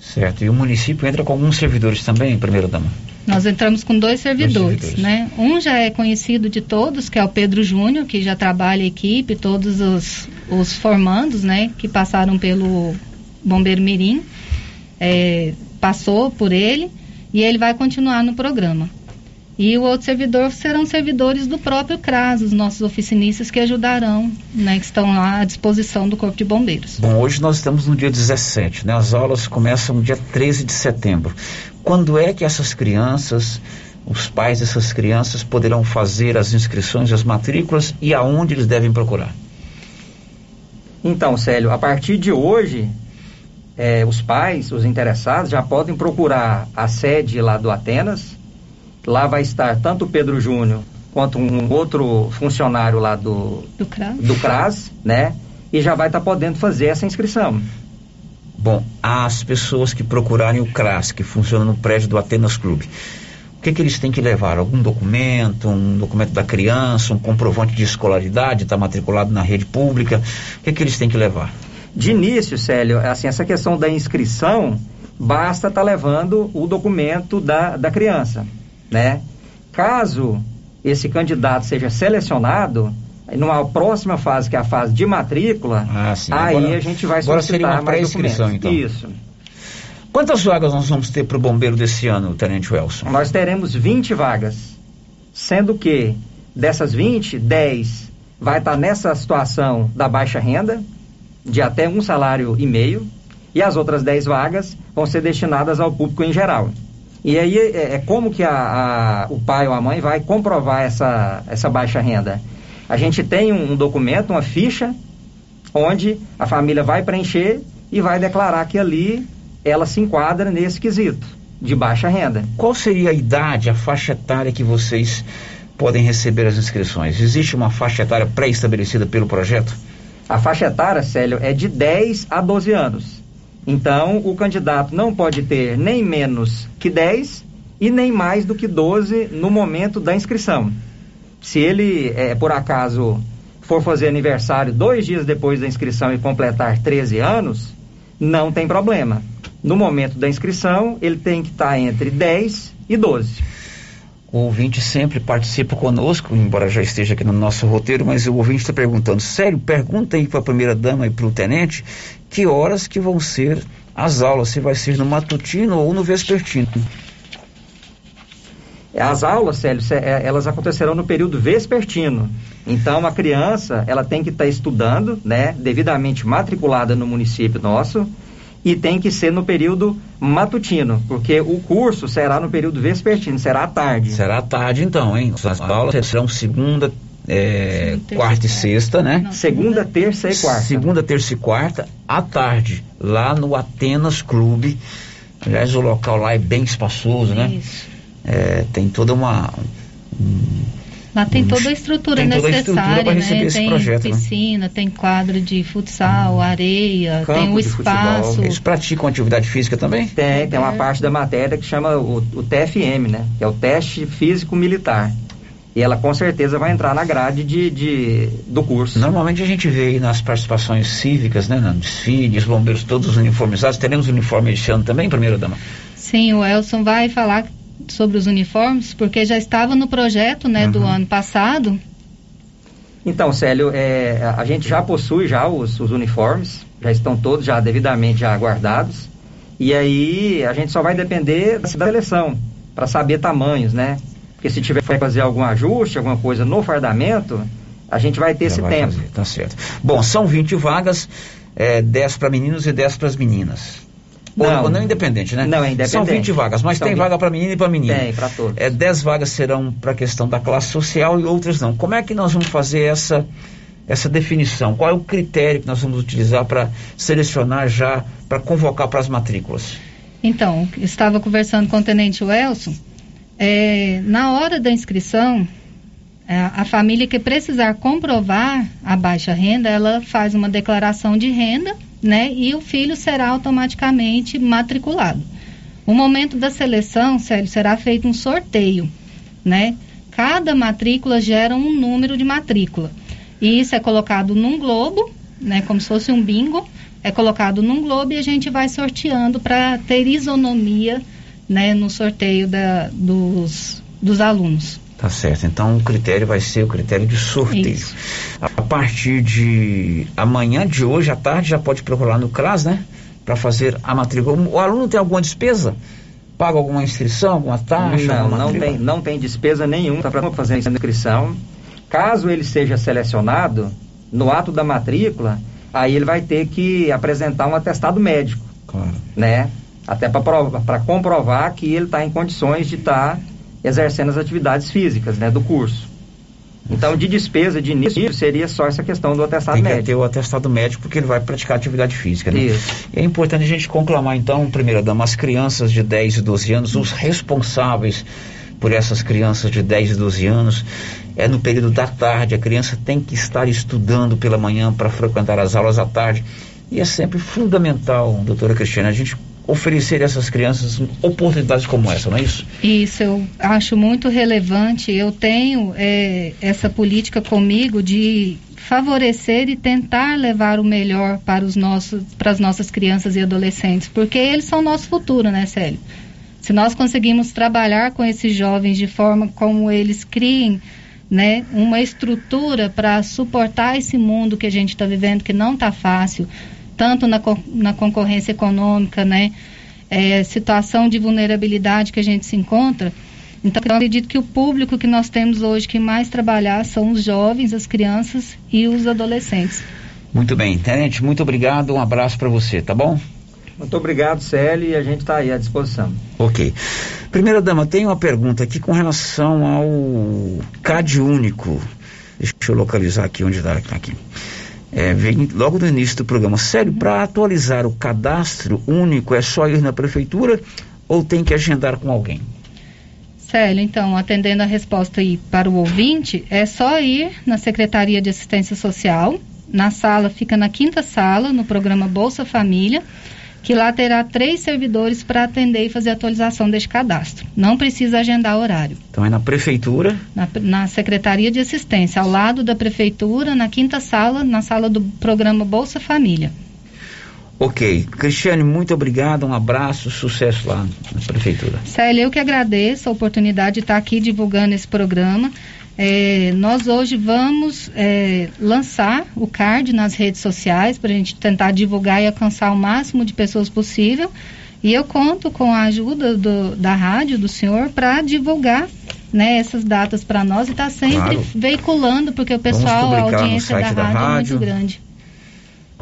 Certo. E o município entra com alguns servidores também, primeira dama? Nós entramos com dois servidores, dois servidores. né? Um já é conhecido de todos, que é o Pedro Júnior, que já trabalha a equipe, todos os, os formandos, né? Que passaram pelo Bombeiro Mirim, é, passou por ele e ele vai continuar no programa. E o outro servidor serão servidores do próprio CRAS, os nossos oficinistas que ajudarão, né, que estão lá à disposição do Corpo de Bombeiros. Bom, hoje nós estamos no dia 17, né? As aulas começam no dia 13 de setembro. Quando é que essas crianças, os pais dessas crianças poderão fazer as inscrições, as matrículas e aonde eles devem procurar? Então, Célio, a partir de hoje, é, os pais, os interessados, já podem procurar a sede lá do Atenas. Lá vai estar tanto o Pedro Júnior quanto um outro funcionário lá do, do, CRAS. do CRAS, né? E já vai estar tá podendo fazer essa inscrição. Bom, as pessoas que procurarem o CRAS, que funciona no prédio do Atenas Clube, o que, que eles têm que levar? Algum documento, um documento da criança, um comprovante de escolaridade, está matriculado na rede pública? O que, que eles têm que levar? De início, Célio, assim, essa questão da inscrição, basta estar tá levando o documento da, da criança, né? Caso esse candidato seja selecionado, numa próxima fase, que é a fase de matrícula, ah, aí agora, a gente vai solicitar mais documentos. Então. Isso. Quantas vagas nós vamos ter para o bombeiro desse ano, Tenente Wilson? Nós teremos 20 vagas, sendo que dessas 20, 10 vai estar tá nessa situação da baixa renda, de até um salário e meio, e as outras 10 vagas vão ser destinadas ao público em geral. E aí é, é como que a, a, o pai ou a mãe vai comprovar essa, essa baixa renda. A gente tem um, um documento, uma ficha, onde a família vai preencher e vai declarar que ali ela se enquadra nesse quesito de baixa renda. Qual seria a idade, a faixa etária que vocês podem receber as inscrições? Existe uma faixa etária pré-estabelecida pelo projeto? A faixa etária, Célio, é de 10 a 12 anos. Então, o candidato não pode ter nem menos que 10 e nem mais do que 12 no momento da inscrição. Se ele, é, por acaso, for fazer aniversário dois dias depois da inscrição e completar 13 anos, não tem problema. No momento da inscrição, ele tem que estar entre 10 e 12. O ouvinte sempre participa conosco, embora já esteja aqui no nosso roteiro, mas o ouvinte está perguntando, sério, pergunta aí para a primeira dama e para o tenente, que horas que vão ser as aulas, se vai ser no matutino ou no vespertino. As aulas, Célio, cé- é, elas acontecerão no período vespertino. Então, a criança, ela tem que estar estudando, né, devidamente matriculada no município nosso, e tem que ser no período matutino, porque o curso será no período vespertino, será à tarde. Será à tarde então, hein? As aulas serão segunda, é, quarta e sexta, né? Segunda, terça e quarta. Segunda, terça e quarta, à tarde, lá no Atenas Clube. Aliás, o local lá é bem espaçoso, né? Isso. É, tem toda uma. Lá tem toda a estrutura Tem toda a necessária, estrutura né? esse tem projeto, né? piscina, tem quadro de futsal, areia, Campo tem o de espaço. futebol. Eles praticam atividade física também? Tem, tem uma parte da matéria que chama o, o TFM, né? Que é o teste físico militar. E ela com certeza vai entrar na grade de, de- do curso. Normalmente a gente vê aí nas participações cívicas, né? No desfile, os bombeiros todos uniformizados. Teremos uniforme este ano também, primeira dama? Sim, o Elson vai falar sobre os uniformes, porque já estava no projeto, né, Uhum. do ano passado. Então, Célio, é, a gente já possui já os, os uniformes, já estão todos já devidamente já guardados. E aí a gente só vai depender da seleção para saber tamanhos, né? Porque se tiver que fazer algum ajuste, alguma coisa no fardamento, a gente vai ter Já esse vai tempo. fazer, tá certo. Bom, são 20 vagas, é, 10 para meninos e 10 para as meninas. Não. Ou, não é independente, né? Não, é independente. São 20 vagas, mas São tem 20. vaga para menino e para menina. Tem, para todos. É, 10 vagas serão para a questão da classe social e outras não. Como é que nós vamos fazer essa, essa definição? Qual é o critério que nós vamos utilizar para selecionar já, para convocar para as matrículas? Então, estava conversando com o tenente Welson. é, na hora da inscrição, é, a família que precisar comprovar a baixa renda, ela faz uma declaração de renda, né? E o filho será automaticamente matriculado. O momento da seleção, Célio, será feito um sorteio, né? Cada matrícula gera um número de matrícula. E isso é colocado num globo, né? Como se fosse um bingo. É colocado num globo e a gente vai sorteando para ter isonomia, né? No sorteio da, dos, dos alunos. Tá certo. Então o critério vai ser o critério de sorteio. A partir de amanhã, de hoje à tarde, já pode procurar no CRAS, né? Para fazer a matrícula. O aluno tem alguma despesa? Paga alguma inscrição, alguma taxa? Não, alguma não tem, não tem despesa nenhuma para fazer a inscrição. Caso ele seja selecionado, no ato da matrícula, aí ele vai ter que apresentar um atestado médico, Claro. né? Até para comprovar que ele está em condições de estar exercendo as atividades físicas, né, do curso. Então, de despesa de início seria só essa questão do atestado Tem que médico. ter o atestado médico porque ele vai praticar atividade física, né? Isso. E é importante a gente conclamar, então, primeira dama, as crianças de 10 e 12 anos, os responsáveis por essas crianças de 10 e 12 anos, é no período da tarde, a criança tem que estar estudando pela manhã para frequentar as aulas à tarde. E é sempre fundamental, doutora Cristina, a gente oferecer a essas crianças oportunidades como essa, não é isso? Isso eu acho muito relevante. Eu tenho eh, essa política comigo de favorecer e tentar levar o melhor para os nossos, para as nossas crianças e adolescentes, porque eles são o nosso futuro, né, Célio? Se nós conseguimos trabalhar com esses jovens de forma como eles criem, né, uma estrutura para suportar esse mundo que a gente está vivendo, que não está fácil, tanto na, na concorrência econômica, né, é, situação de vulnerabilidade que a gente se encontra. Então, eu acredito que o público que nós temos hoje que mais trabalhar são os jovens, as crianças e os adolescentes. Muito bem, Tenente, muito obrigado, um abraço para você, tá bom? Muito obrigado, Célio, e a gente está aí à disposição. Ok. Primeira dama, tem uma pergunta aqui com relação ao CAD único. Deixa eu localizar aqui onde está aqui. É, vem logo no início do programa. Sério, para atualizar o cadastro único é só ir na prefeitura ou tem que agendar com alguém? Célio, então, atendendo a resposta aí para o ouvinte, é só ir na Secretaria de Assistência Social, na sala, fica na quinta sala, no programa Bolsa Família, que lá terá três servidores para atender e fazer atualização deste cadastro. Não precisa agendar horário. Então é na prefeitura. Na, na Secretaria de Assistência, ao lado da prefeitura, na quinta sala, na sala do programa Bolsa Família. Ok. Cristiane, muito obrigado, um abraço, sucesso lá na prefeitura. Célia, eu que agradeço a oportunidade de estar aqui divulgando esse programa. É, nós hoje vamos é, lançar o card nas redes sociais para a gente tentar divulgar e alcançar o máximo de pessoas possível. E eu conto com a ajuda do, da rádio, do senhor, para divulgar né, essas datas para nós e estar tá sempre claro. veiculando, porque o pessoal, a audiência da, da rádio, rádio, é muito grande.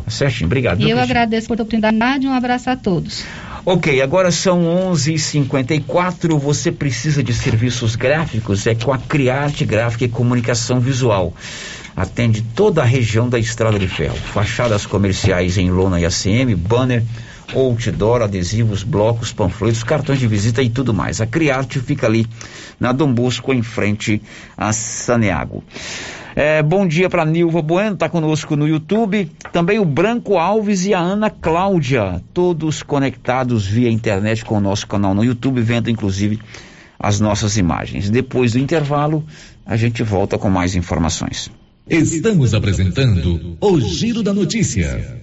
Certinho, obrigado. E eu agradeço por a oportunidade, um abraço a todos. Ok, agora são 11:54. Você precisa de serviços gráficos? É com a Criarte Gráfica e Comunicação Visual. Atende toda a região da Estrada de Ferro. Fachadas comerciais em lona e ACM, banner, outdoor, adesivos, blocos, panfletos, cartões de visita e tudo mais. A Criarte fica ali na Dom Bosco, em frente a Saneago. É, bom dia para Nilva Bueno, está conosco no YouTube. Também o Branco Alves e a Ana Cláudia, todos conectados via internet com o nosso canal no YouTube, vendo inclusive as nossas imagens. Depois do intervalo, a gente volta com mais informações. Estamos apresentando o Giro da Notícia.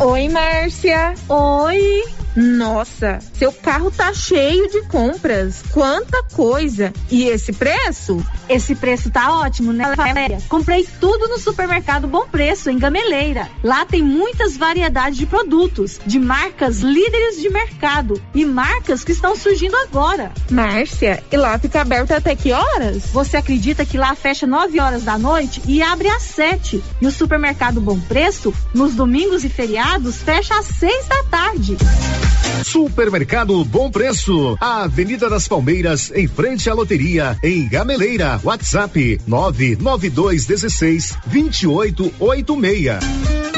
Oi, Márcia. Oi. Nossa, seu carro tá cheio de compras. Quanta coisa! E esse preço? Esse preço tá ótimo, né, Valéria? Comprei tudo no supermercado Bom Preço, em Gameleira. Lá tem muitas variedades de produtos, de marcas líderes de mercado e marcas que estão surgindo agora. Márcia, e lá fica aberto até que horas? Você acredita que lá fecha 9 horas da noite e abre às 7? E o supermercado Bom Preço, nos domingos e feriados, fecha às 6 da tarde. Supermercado Bom Preço, a Avenida das Palmeiras, em frente à loteria, em Gameleira. WhatsApp 99216 2886.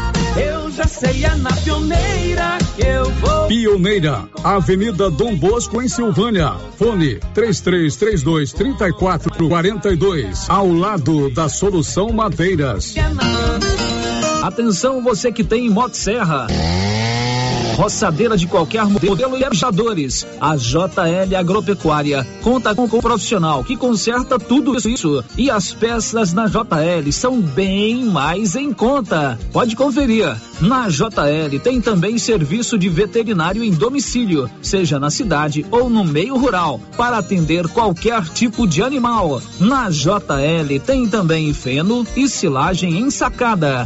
Eu já sei, é na pioneira que eu vou. Pioneira, Avenida Dom Bosco, em Silvânia. Fone 3332 3442. Ao lado da Solução Madeiras. Atenção, você que tem Motosserra. Roçadeira de qualquer modelo e abjadores. A JL Agropecuária conta com um profissional que conserta tudo isso. E as peças na JL são bem mais em conta. Pode conferir. Na JL tem também serviço de veterinário em domicílio, seja na cidade ou no meio rural, para atender qualquer tipo de animal. Na JL tem também feno e silagem ensacada.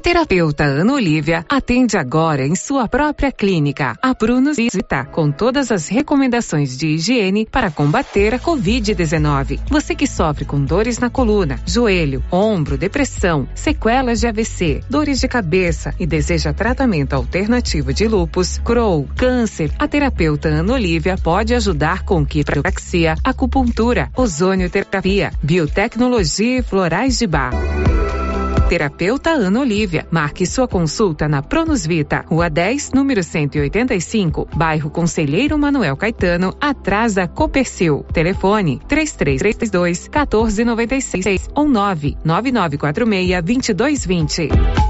Terapeuta Ana Olivia atende agora em sua própria clínica, a Prunus Visita, com todas as recomendações de higiene para combater a Covid-19. Você que sofre com dores na coluna, joelho, ombro, depressão, sequelas de AVC, dores de cabeça e deseja tratamento alternativo de lupus, Crohn, câncer, a terapeuta Ana Olivia pode ajudar com quiropraxia, acupuntura, ozonioterapia, biotecnologia e florais de bar. Terapeuta Ana Olivia. Marque sua consulta na Pronus Vita, Rua 10, número 185, bairro Conselheiro Manuel Caetano, atrás da Copercil. Telefone 3332 1496 ou 99946 2220.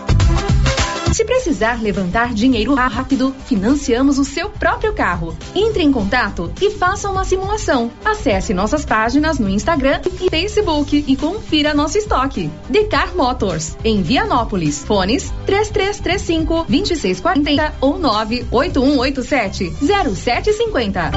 Se precisar levantar dinheiro rápido, financiamos o seu próprio carro. Entre em contato e faça uma simulação. Acesse nossas páginas no Instagram e Facebook e confira nosso estoque. Decar Motors, em Vianópolis. Fones 3335 2640 ou 98187 0750.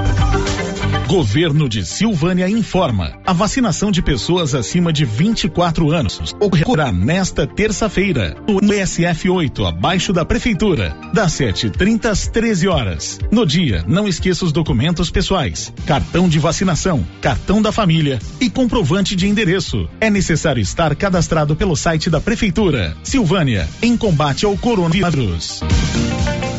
Governo de Silvânia informa. A vacinação de pessoas acima de 24 anos ocorrerá nesta terça-feira no SF 8, abaixo da prefeitura, das 7h30 às 13 horas. No dia, não esqueça os documentos pessoais, cartão de vacinação, cartão da família e comprovante de endereço. É necessário estar cadastrado pelo site da prefeitura. Silvânia, em combate ao coronavírus.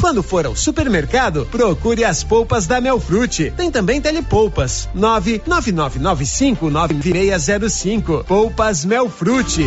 Quando for ao supermercado, procure as polpas da Melfrute. Tem também telepolpas. 999959605. Polpas Melfrute.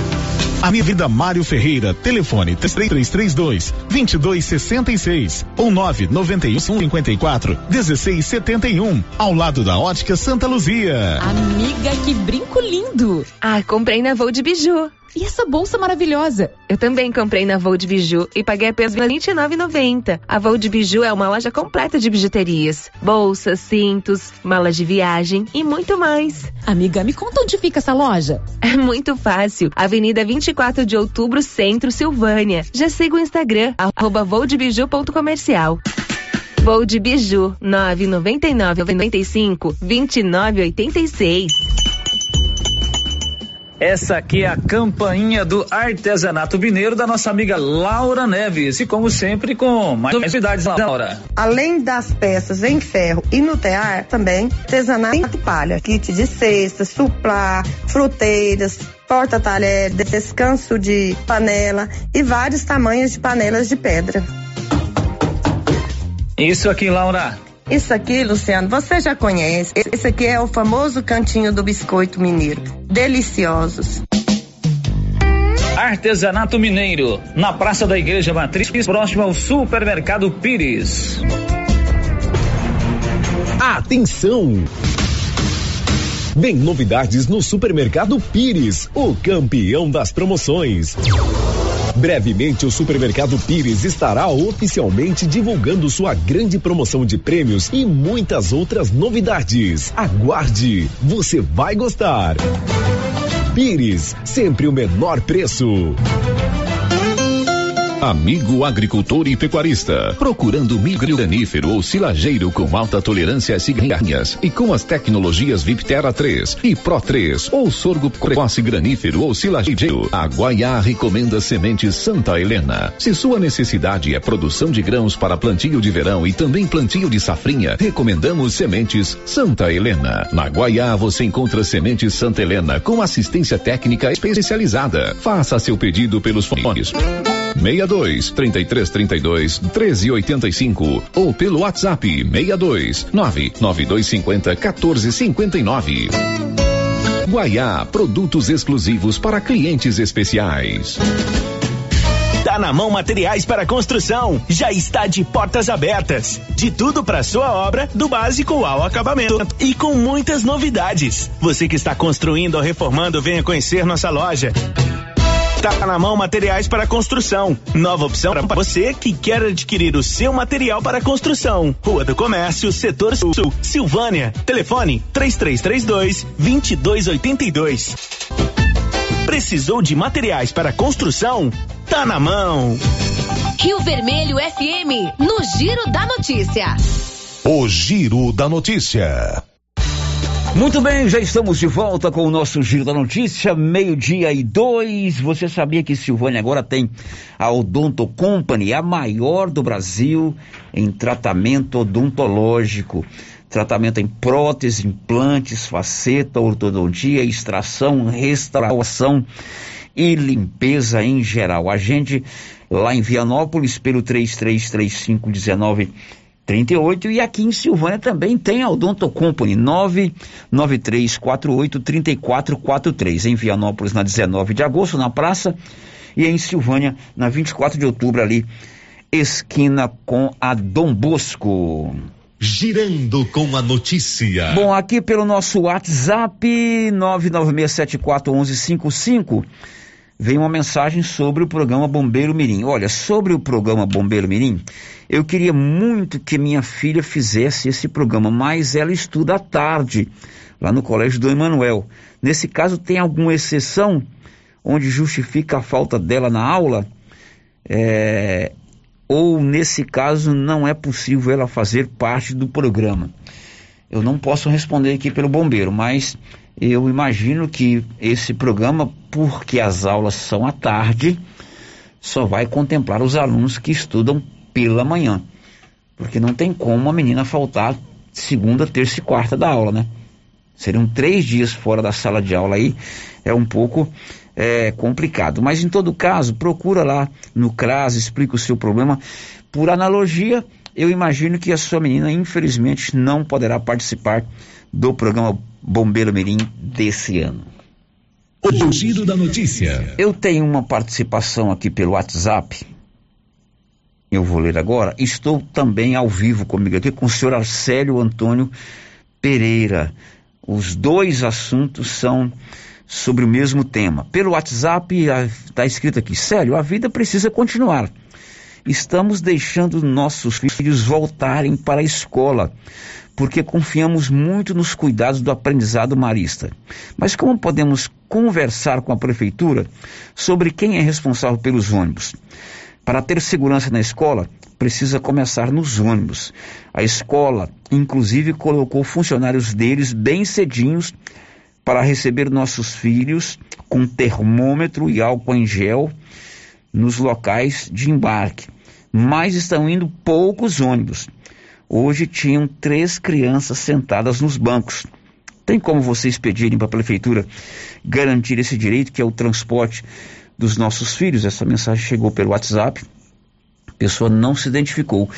Avenida Mário Ferreira, telefone 3332 2266 ou 991 54 1671, ao lado da Ótica Santa Luzia. Amiga, que brinco lindo! Ah, comprei na Voo de Biju. E essa bolsa maravilhosa? Eu também comprei na Voo de Biju e paguei apenas R$ 29,90. A Voo de Biju é uma loja completa de bijuterias, bolsas, cintos, malas de viagem e muito mais. Amiga, me conta onde fica essa loja? É muito fácil. Avenida 24 de Outubro, Centro, Silvânia. Já siga o Instagram, arroba voodebiju.comercial. Voo de Biju, 999 95 2986. Essa aqui é a campainha do artesanato mineiro da nossa amiga Laura Neves. E como sempre, com mais novidades, Laura. Além das peças em ferro e no tear, também artesanato palha, kit de cestas, suplá, fruteiras, porta-talher, descanso de panela e vários tamanhos de panelas de pedra. Isso aqui, Laura. Isso aqui, Luciano, você já conhece. Esse aqui é o famoso cantinho do biscoito mineiro. Deliciosos. Artesanato Mineiro, na Praça da Igreja Matriz, próximo ao Supermercado Pires. Atenção! Vem novidades no Supermercado Pires, o campeão das promoções. Brevemente, o Supermercado Pires estará oficialmente divulgando sua grande promoção de prêmios e muitas outras novidades. Aguarde, você vai gostar. Pires, sempre o menor preço. Amigo agricultor e pecuarista, procurando milho granífero ou silageiro com alta tolerância às cigarrinhas e com as tecnologias Viptera 3 e Pro 3 ou sorgo precoce granífero ou silageiro, a Guaiá recomenda sementes Santa Helena. Se sua necessidade é produção de grãos para plantio de verão e também plantio de safrinha, recomendamos sementes Santa Helena. Na Guaiá você encontra sementes Santa Helena com assistência técnica especializada. Faça seu pedido pelos fones 62 33 32 13 85 ou pelo WhatsApp 62 99250 14 59. Guaiá, produtos exclusivos para clientes especiais. Tá na mão materiais para construção. Já está de portas abertas. De tudo para sua obra, do básico ao acabamento. E com muitas novidades. Você que está construindo ou reformando, venha conhecer nossa loja. Tá na mão materiais para construção. Nova opção para você que quer adquirir o seu material para construção. Rua do Comércio, Setor Sul, Silvânia. Telefone 3332 2282. Precisou de materiais para construção? Tá na mão. Rio Vermelho FM, no Giro da Notícia. O Giro da Notícia. Muito bem, já estamos de volta com o nosso Giro da Notícia, meio-dia e dois. Você sabia que Silvânia agora tem a Odonto Company, a maior do Brasil em tratamento odontológico. Tratamento em prótese, implantes, faceta, ortodontia, extração, restauração e limpeza em geral. Agende lá em Vianópolis pelo 33351938 e aqui em Silvânia também tem a Odonto Company 993483443 em Vianópolis na 19 de agosto na praça e em Silvânia na 24 de outubro ali esquina com a Dom Bosco. Girando com a notícia. Bom, aqui pelo nosso WhatsApp 996741155 vem uma mensagem sobre o programa Bombeiro Mirim. Olha, sobre o programa Bombeiro Mirim, eu queria muito que minha filha fizesse esse programa, mas ela estuda à tarde, lá no Colégio do Emanuel. Nesse caso, tem alguma exceção onde justifica a falta dela na aula? É, ou nesse caso não é possível ela fazer parte do programa? Eu não posso responder aqui pelo bombeiro, mas eu imagino que esse programa, porque as aulas são à tarde, só vai contemplar os alunos que estudam pela manhã. Porque não tem como a menina faltar segunda, terça e quarta da aula, né? Seriam três dias fora da sala de aula aí, é um pouco é, complicado. Mas em todo caso, procura lá no CRAS, explica o seu problema. Por analogia, eu imagino que a sua menina, infelizmente, não poderá participar do programa Bombeiro Mirim desse ano. O giro da notícia. Eu tenho uma participação aqui pelo WhatsApp. Eu vou ler agora. Estou também ao vivo comigo aqui com o senhor Arcélio Antônio Pereira. Os dois assuntos são sobre o mesmo tema. Pelo WhatsApp está escrito aqui: Célio, a vida precisa continuar. Estamos deixando nossos filhos voltarem para a escola, porque confiamos muito nos cuidados do aprendizado marista. Mas como podemos conversar com a prefeitura sobre quem é responsável pelos ônibus? Para ter segurança na escola, precisa começar nos ônibus. A escola, inclusive, colocou funcionários deles bem cedinhos para receber nossos filhos com termômetro e álcool em gel nos locais de embarque. Mas estão indo poucos ônibus. Hoje tinham três crianças sentadas nos bancos. Tem como vocês pedirem para a prefeitura garantir esse direito, que é o transporte dos nossos filhos? Essa mensagem chegou pelo WhatsApp. A pessoa não se identificou.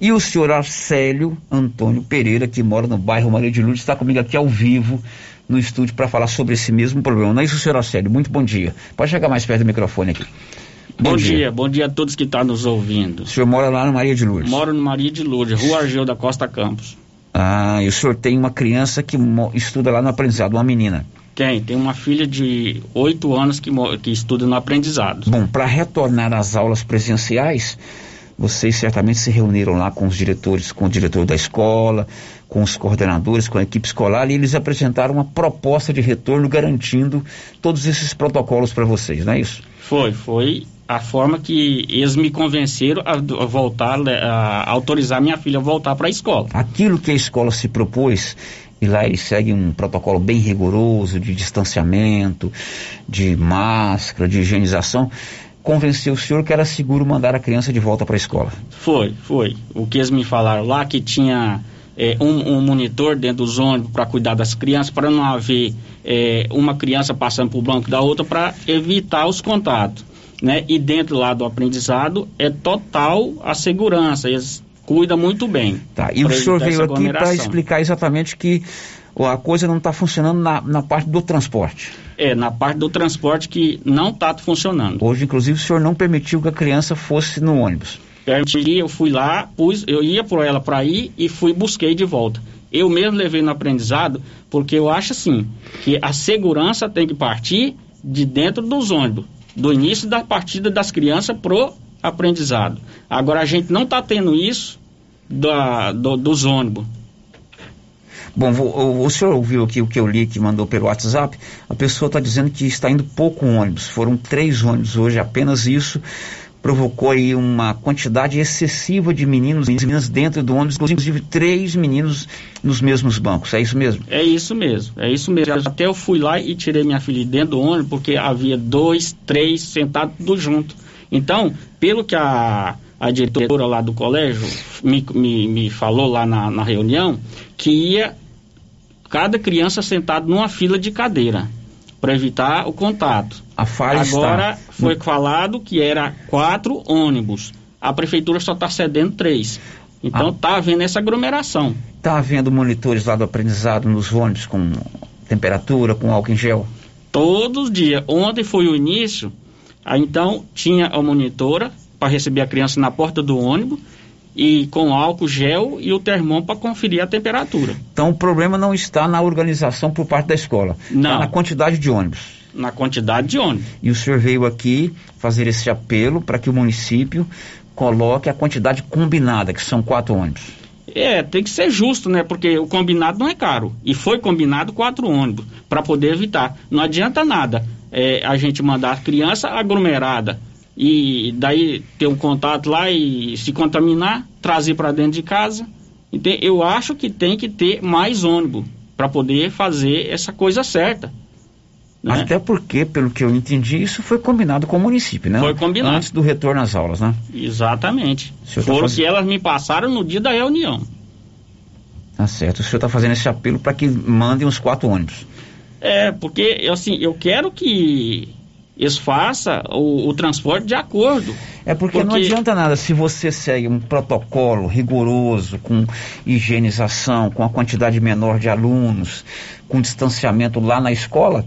E o senhor Arcélio Antônio Pereira, que mora no bairro Maria de Lourdes, está comigo aqui ao vivo no estúdio para falar sobre esse mesmo problema. Não é isso, senhor Arcélio? Muito bom dia. Pode chegar mais perto do microfone aqui. Bom, bom dia. dia. bom dia a todos que estão tá nos ouvindo. O senhor mora lá no Maria de Lourdes? Moro no Maria de Lourdes, Rua Argeu da Costa Campos. Ah, e o senhor tem uma criança que estuda lá no aprendizado, uma menina? Tem, tem uma filha de oito anos que, que estuda no aprendizado. Bom, para retornar às aulas presenciais, vocês certamente se reuniram lá com os diretores, com o diretor da escola, com os coordenadores, com a equipe escolar, e eles apresentaram uma proposta de retorno garantindo todos esses protocolos para vocês, não é isso? Foi, foi a forma que eles me convenceram a, voltar, né, a, autorizar minha filha a voltar para a escola. Aquilo que a escola se propôs, e lá eles seguem um protocolo bem rigoroso de distanciamento, de máscara, de higienização, convenceu o senhor que era seguro mandar a criança de volta para a escola? Foi, foi. O que eles me falaram lá que tinha é, um, um, monitor dentro dos ônibus para cuidar das crianças, para não haver é, uma criança passando por banco da outra, para evitar os contatos. Né? E dentro lá do aprendizado é total a segurança, eles cuidam muito bem. Tá, e o senhor veio aqui para explicar exatamente que a coisa não está funcionando na, na parte do transporte. É, na parte do transporte que não está funcionando. Hoje, inclusive, o senhor não permitiu que a criança fosse no ônibus. Permiti, eu fui lá, pus, eu ia por ela para ir e fui busquei de volta. Eu mesmo levei no aprendizado, porque eu acho assim, que a segurança tem que partir de dentro dos ônibus, do início da partida das crianças pro aprendizado. Agora a gente não está tendo isso da, do, dos ônibus. Bom, o, o, senhor ouviu aqui o que eu li que mandou pelo WhatsApp? A pessoa está dizendo que está indo pouco ônibus. Foram três ônibus hoje, apenas isso provocou aí uma quantidade excessiva de meninos e meninas dentro do ônibus, inclusive três meninos nos mesmos bancos. É isso mesmo? É isso mesmo, é isso mesmo. Até eu fui lá e tirei minha filha dentro do ônibus porque havia dois, três sentados tudo junto. Então, pelo que a, a diretora lá do colégio me, me, me falou lá na, na reunião, que ia cada criança sentada numa fila de cadeira para evitar o contato. A falha Agora está... foi falado que era quatro ônibus. A prefeitura só está cedendo três. Então Ah. está havendo essa aglomeração. Está havendo monitores lá do aprendizado nos ônibus com temperatura, com álcool em gel? Todos os dias. Ontem foi o início. Aí, então tinha a monitora para receber a criança na porta do ônibus e com álcool gel e o termômetro para conferir a temperatura. Então o problema não está na organização por parte da escola, Não. está na quantidade de ônibus. Na quantidade de ônibus. E o senhor veio aqui fazer esse apelo para que o município coloque a quantidade combinada, que são quatro ônibus. É, tem que ser justo, né? Porque o combinado não é caro. E foi combinado quatro ônibus para poder evitar. Não adianta nada é, a gente mandar a criança aglomerada e daí ter um contato lá e se contaminar, trazer para dentro de casa. Então, eu acho que tem que ter mais ônibus para poder fazer essa coisa certa. né? Até porque, pelo que eu entendi, isso foi combinado com o município, né? Foi combinado. Antes do retorno às aulas, né? Exatamente. Tá Foram fazendo- que elas me passaram no dia da reunião. Tá certo. O senhor está fazendo esse apelo para que mandem os quatro ônibus. É, porque assim, eu quero que eles façam o, o transporte de acordo. É porque, não adianta nada se você segue um protocolo rigoroso, com higienização, com a quantidade menor de alunos, com distanciamento lá na escola,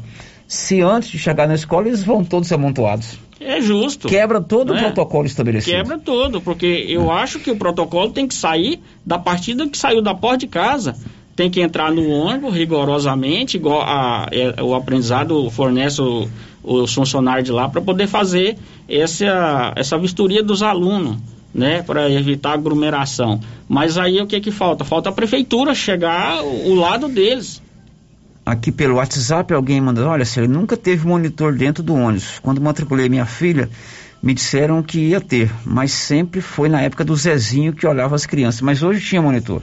se antes de chegar na escola eles vão todos amontoados. É justo. Quebra todo né? o protocolo estabelecido. Quebra todo, porque eu acho que o protocolo tem que sair da partida que saiu da porta de casa. Tem que entrar no ônibus rigorosamente, igual a, é, o aprendizado fornece o- os funcionários de lá para poder fazer essa, essa vistoria dos alunos, né? Para evitar aglomeração. Mas aí o que que falta? Falta a prefeitura chegar o, lado deles. Aqui pelo WhatsApp alguém manda, olha, se ele nunca teve monitor dentro do ônibus. Quando matriculei minha filha, me disseram que ia ter, mas sempre foi na época do Zezinho que olhava as crianças. Mas hoje tinha monitor,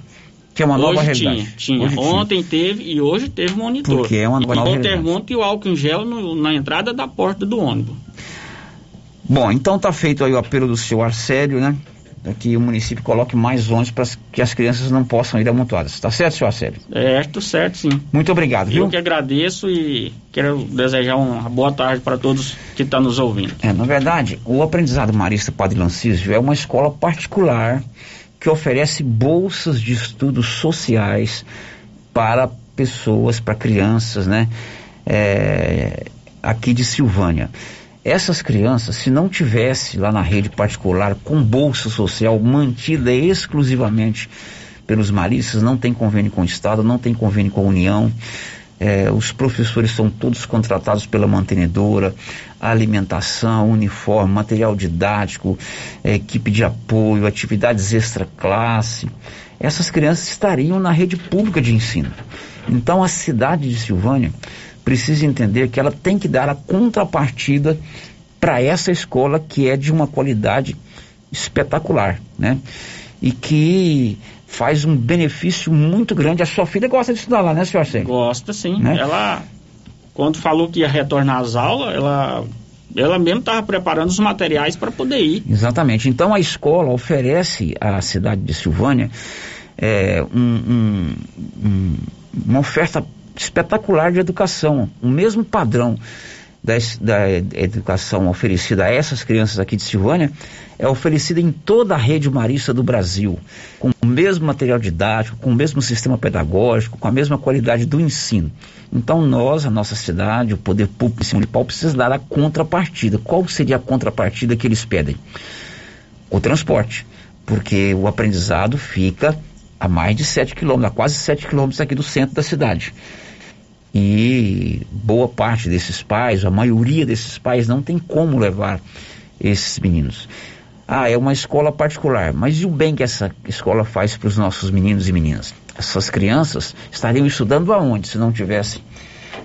que é uma nova hoje realidade. tinha, tinha. Hoje tinha. Ontem teve e hoje teve monitor. Porque é uma e nova o realidade. termômetro e o álcool em gel no- na entrada da porta do ônibus. Bom, então tá feito aí o apelo do seu Arcélio, né? Que o município coloque mais ônibus para que as crianças não possam ir amontoadas. Tá certo, seu Arcélio? É, tô certo sim. Muito obrigado, viu? Eu que agradeço e quero desejar uma boa tarde para todos que estão nos ouvindo. É, na verdade, o aprendizado Marista Padre Lancísio é uma escola particular que oferece bolsas de estudos sociais para pessoas, para crianças, né? É, aqui de Silvânia. Essas crianças, se não tivesse lá na rede particular com bolsa social mantida exclusivamente pelos maristas, não tem convênio com o Estado, não tem convênio com a União, é, os professores são todos contratados pela mantenedora, alimentação, uniforme, material didático, é, equipe de apoio, atividades extra-classe. Essas crianças estariam na rede pública de ensino. Então a cidade de Silvânia precisa entender que ela tem que dar a contrapartida para essa escola que é de uma qualidade espetacular, né? E que faz um benefício muito grande. A sua filha gosta de estudar lá, né, senhor Arcênio? Gosta sim. Né? Ela, quando falou que ia retornar às aulas, ela, ela mesmo estava preparando os materiais para poder ir. Exatamente. Então a escola oferece à cidade de Silvânia é, um- um- um- uma oferta espetacular de educação, o mesmo padrão da, da educação oferecida a essas crianças aqui de Silvânia é oferecida em toda a rede marista do Brasil, com o mesmo material didático, com o mesmo sistema pedagógico, com a mesma qualidade do ensino. Então nós, a nossa cidade, o poder público municipal precisa dar a contrapartida. Qual seria a contrapartida que eles pedem? O transporte, porque o aprendizado fica a mais de 7 quilômetros, a quase 7 quilômetros aqui do centro da cidade. E boa parte desses pais, a maioria desses pais, não tem como levar esses meninos. Ah, é uma escola particular, mas e o bem que essa escola faz para os nossos meninos e meninas? Essas crianças estariam estudando aonde se não tivesse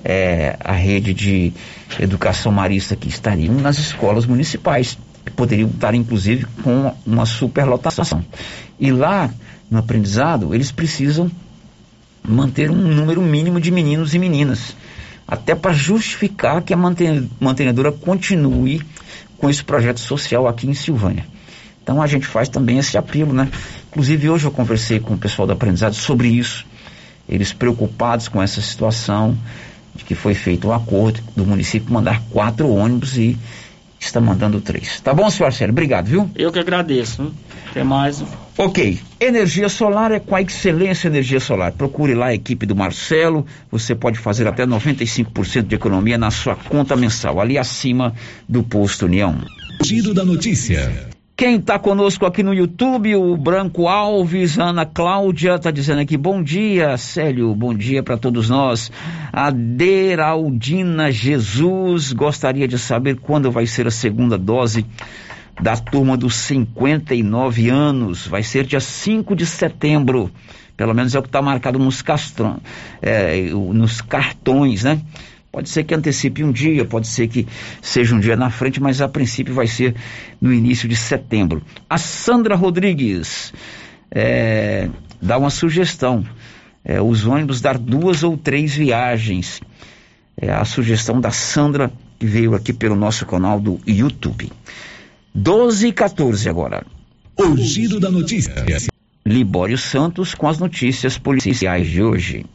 é, a rede de educação marista que estariam nas escolas municipais, que poderiam estar inclusive com uma superlotação. E lá no aprendizado, eles precisam manter um número mínimo de meninos e meninas, até para justificar que a manten- mantenedora continue com esse projeto social aqui em Silvânia. Então a gente faz também esse apelo, né? Inclusive hoje eu conversei com o pessoal do aprendizado sobre isso, eles preocupados com essa situação de que foi feito um acordo do município mandar quatro ônibus e está mandando três. Tá bom, senhor Arcélio? Obrigado, viu? Eu que agradeço. Até mais. Ok. Energia solar é com a Excelência Energia Solar. Procure lá a equipe do Marcelo. Você pode fazer até 95% de economia na sua conta mensal, ali acima do posto União. Giro da notícia. Quem está conosco aqui no YouTube, o Branco Alves, Ana Cláudia, está dizendo aqui, bom dia, Célio, bom dia para todos nós. A Deraldina Jesus gostaria de saber quando vai ser a segunda dose da turma dos 59 anos. Vai ser dia 5 de setembro. Pelo menos é o que está marcado nos, castrão, é, nos cartões, né? Pode ser que antecipe um dia, pode ser que seja um dia na frente, mas a princípio vai ser no início de setembro. A Sandra Rodrigues é, dá uma sugestão: é, os ônibus dar duas ou três viagens. É a sugestão da Sandra que veio aqui pelo nosso canal do YouTube. 12 e 14 agora. O giro da notícia. Libório Santos com as notícias policiais de hoje.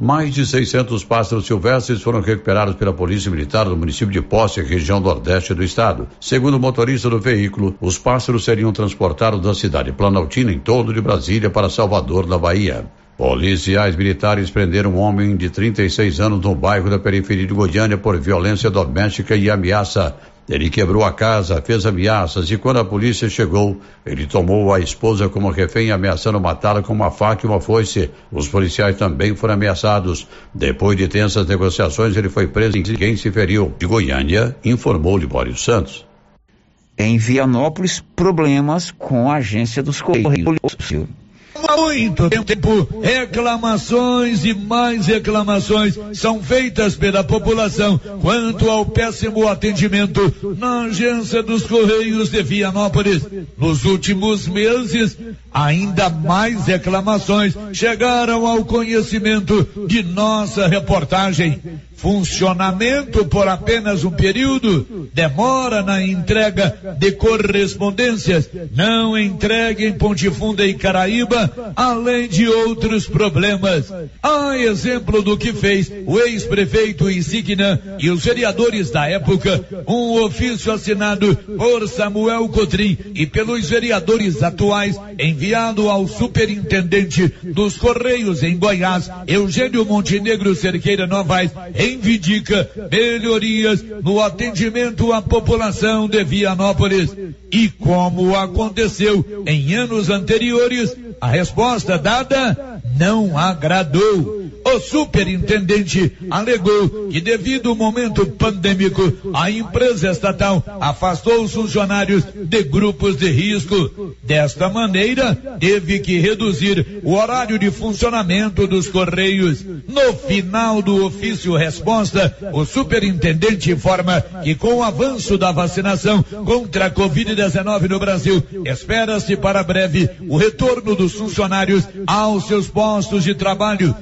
Mais de 600 pássaros silvestres foram recuperados pela Polícia Militar do município de Posse, região nordeste do estado. Segundo o motorista do veículo, os pássaros seriam transportados da cidade planaltina em torno de Brasília para Salvador, na Bahia. Policiais militares prenderam um homem de 36 anos no bairro da periferia de Goiânia por violência doméstica e ameaça. Ele quebrou a casa, fez ameaças e quando a polícia chegou, ele tomou a esposa como refém, ameaçando matá-la com uma faca e uma foice. Os policiais também foram ameaçados. Depois de tensas negociações, ele foi preso e ninguém se feriu. De Goiânia, informou Libório Santos. Em Vianópolis, problemas com a agência dos Correios. Há muito tempo, reclamações e mais reclamações são feitas pela população quanto ao péssimo atendimento na agência dos Correios de Vianópolis. Nos últimos meses, ainda mais reclamações chegaram ao conhecimento de nossa reportagem. Funcionamento por apenas um período, demora na entrega de correspondências, não entrega em Ponte Funda e Caraíba, além de outros problemas. A exemplo do que fez o ex-prefeito Insigna e os vereadores da época, um ofício assinado por Samuel Cotrim e pelos vereadores atuais, enviado ao superintendente dos Correios em Goiás, Eugênio Montenegro Cerqueira Novaes, reivindica melhorias no atendimento à população de Vianópolis. E como aconteceu em anos anteriores, a resposta dada não agradou. O superintendente alegou que devido ao momento pandêmico, a empresa estatal afastou os funcionários de grupos de risco. Desta maneira, teve que reduzir o horário de funcionamento dos correios. No final do ofício resposta, o superintendente informa que com o avanço da vacinação contra a Covid-19 no Brasil, espera-se para breve o retorno dos funcionários aos seus postos de trabalho,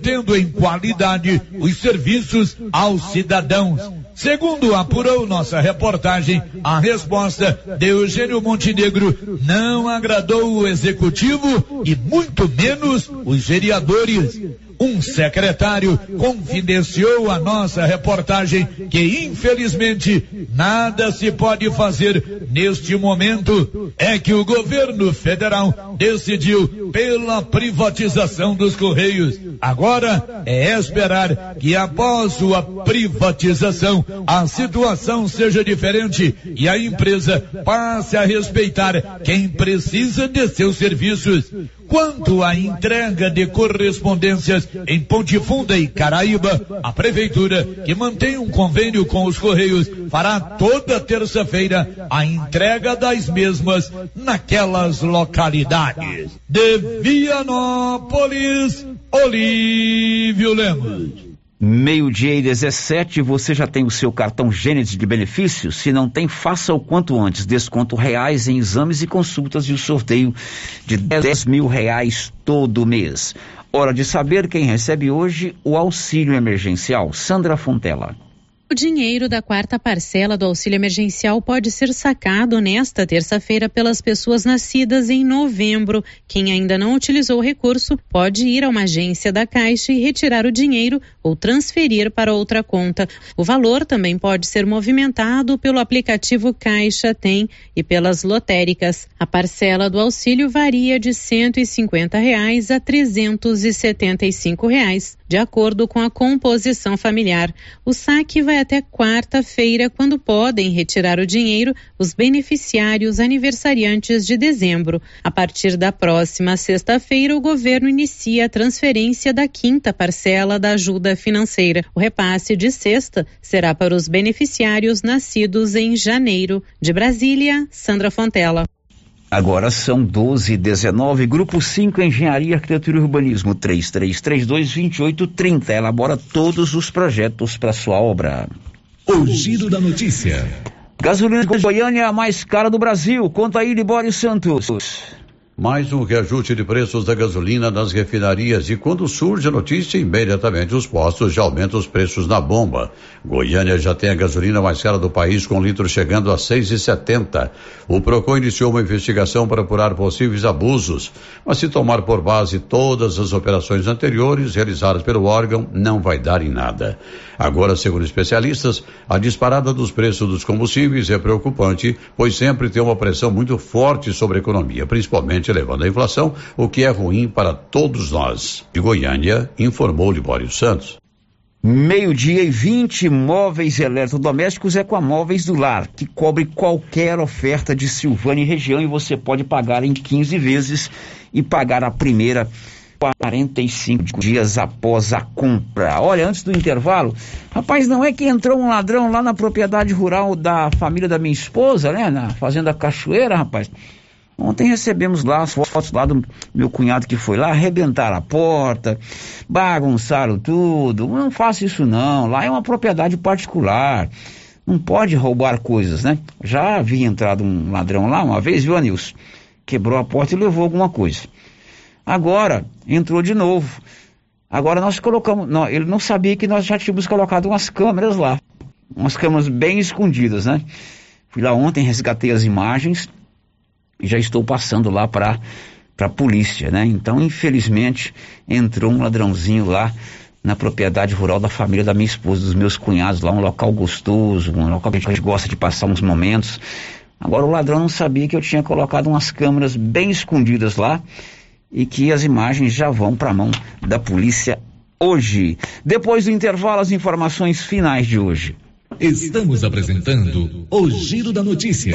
revertendo em qualidade os serviços aos cidadãos. Segundo apurou nossa reportagem, a resposta de Eugênio Montenegro não agradou o executivo e muito menos os vereadores. Um secretário confidenciou a nossa reportagem que, infelizmente, nada se pode fazer neste momento. É que o governo federal decidiu pela privatização dos Correios. Agora é esperar que, após sua privatização, a situação seja diferente e a empresa passe a respeitar quem precisa de seus serviços. Quanto à entrega de correspondências em Ponte Funda e Caraíba, a Prefeitura, que mantém um convênio com os Correios, fará toda terça-feira a entrega das mesmas naquelas localidades. De Vianópolis, Olívio Lemos. Meio-dia e 17, você já tem o seu cartão Gênesis de benefícios? Se não tem, faça o quanto antes. Desconto reais em exames e consultas e o sorteio de 10 mil reais todo mês. Hora de saber quem recebe hoje o auxílio emergencial. Sandra Fontela. O dinheiro da quarta parcela do auxílio emergencial pode ser sacado nesta terça-feira pelas pessoas nascidas em novembro. Quem ainda não utilizou o recurso pode ir a uma agência da Caixa e retirar o dinheiro ou transferir para outra conta. O valor também pode ser movimentado pelo aplicativo Caixa Tem e pelas lotéricas. A parcela do auxílio varia de 150 reais a 375 reais, de acordo com a composição familiar. O saque vai até quarta-feira, quando podem retirar o dinheiro os beneficiários aniversariantes de dezembro. A partir da próxima sexta-feira, o governo inicia a transferência da quinta parcela da ajuda financeira. O repasse de sexta será para os beneficiários nascidos em janeiro. De Brasília, Sandra Fontela. Agora são 12 e 19 Grupo 5 Engenharia, Arquitetura e Urbanismo, 3332-2830. Elabora todos os projetos para sua obra. O Giro da Notícia. Gasolina de Goiânia é a mais cara do Brasil. Conta aí, Libório Santos. Mais um reajuste de preços da gasolina nas refinarias e quando surge a notícia, imediatamente os postos já aumentam os preços na bomba. Goiânia já tem a gasolina mais cara do país, com litro chegando a seis e setenta. O Procon iniciou uma investigação para apurar possíveis abusos, mas se tomar por base todas as operações anteriores realizadas pelo órgão, não vai dar em nada. Agora, segundo especialistas, a disparada dos preços dos combustíveis é preocupante, pois sempre tem uma pressão muito forte sobre a economia, principalmente elevando a inflação, o que é ruim para todos nós. De Goiânia, informou Libório Santos. Meio-dia e 20 móveis eletrodomésticos é com a Móveis do Lar, que cobre qualquer oferta de Silvânia e região e você pode pagar em 15 vezes e pagar a primeira 45 dias após a compra. Olha, antes do intervalo, rapaz, não é que entrou um ladrão lá na propriedade rural da família da minha esposa, né? Na Fazenda Cachoeira, rapaz. Ontem recebemos lá as fotos lá do meu cunhado que foi lá, arrebentaram a porta, bagunçaram tudo. Não faça isso não, lá é uma propriedade particular. Não pode roubar coisas, né? Já havia entrado um ladrão lá uma vez, viu, Anilson? Quebrou a porta e levou alguma coisa. Agora, entrou de novo. Agora nós colocamos, não, ele não sabia que nós já tínhamos colocado umas câmeras lá. Umas câmeras bem escondidas, né? Fui lá ontem, resgatei as imagens já estou passando lá para para a polícia, né? Então, infelizmente, entrou um ladrãozinho lá na propriedade rural da família da minha esposa, dos meus cunhados lá, um local gostoso, um local que a gente gosta de passar uns momentos. Agora o ladrão não sabia que eu tinha colocado umas câmeras bem escondidas lá e que as imagens já vão para a mão da polícia hoje. Depois do intervalo, as informações finais de hoje. Estamos apresentando o Giro da Notícia.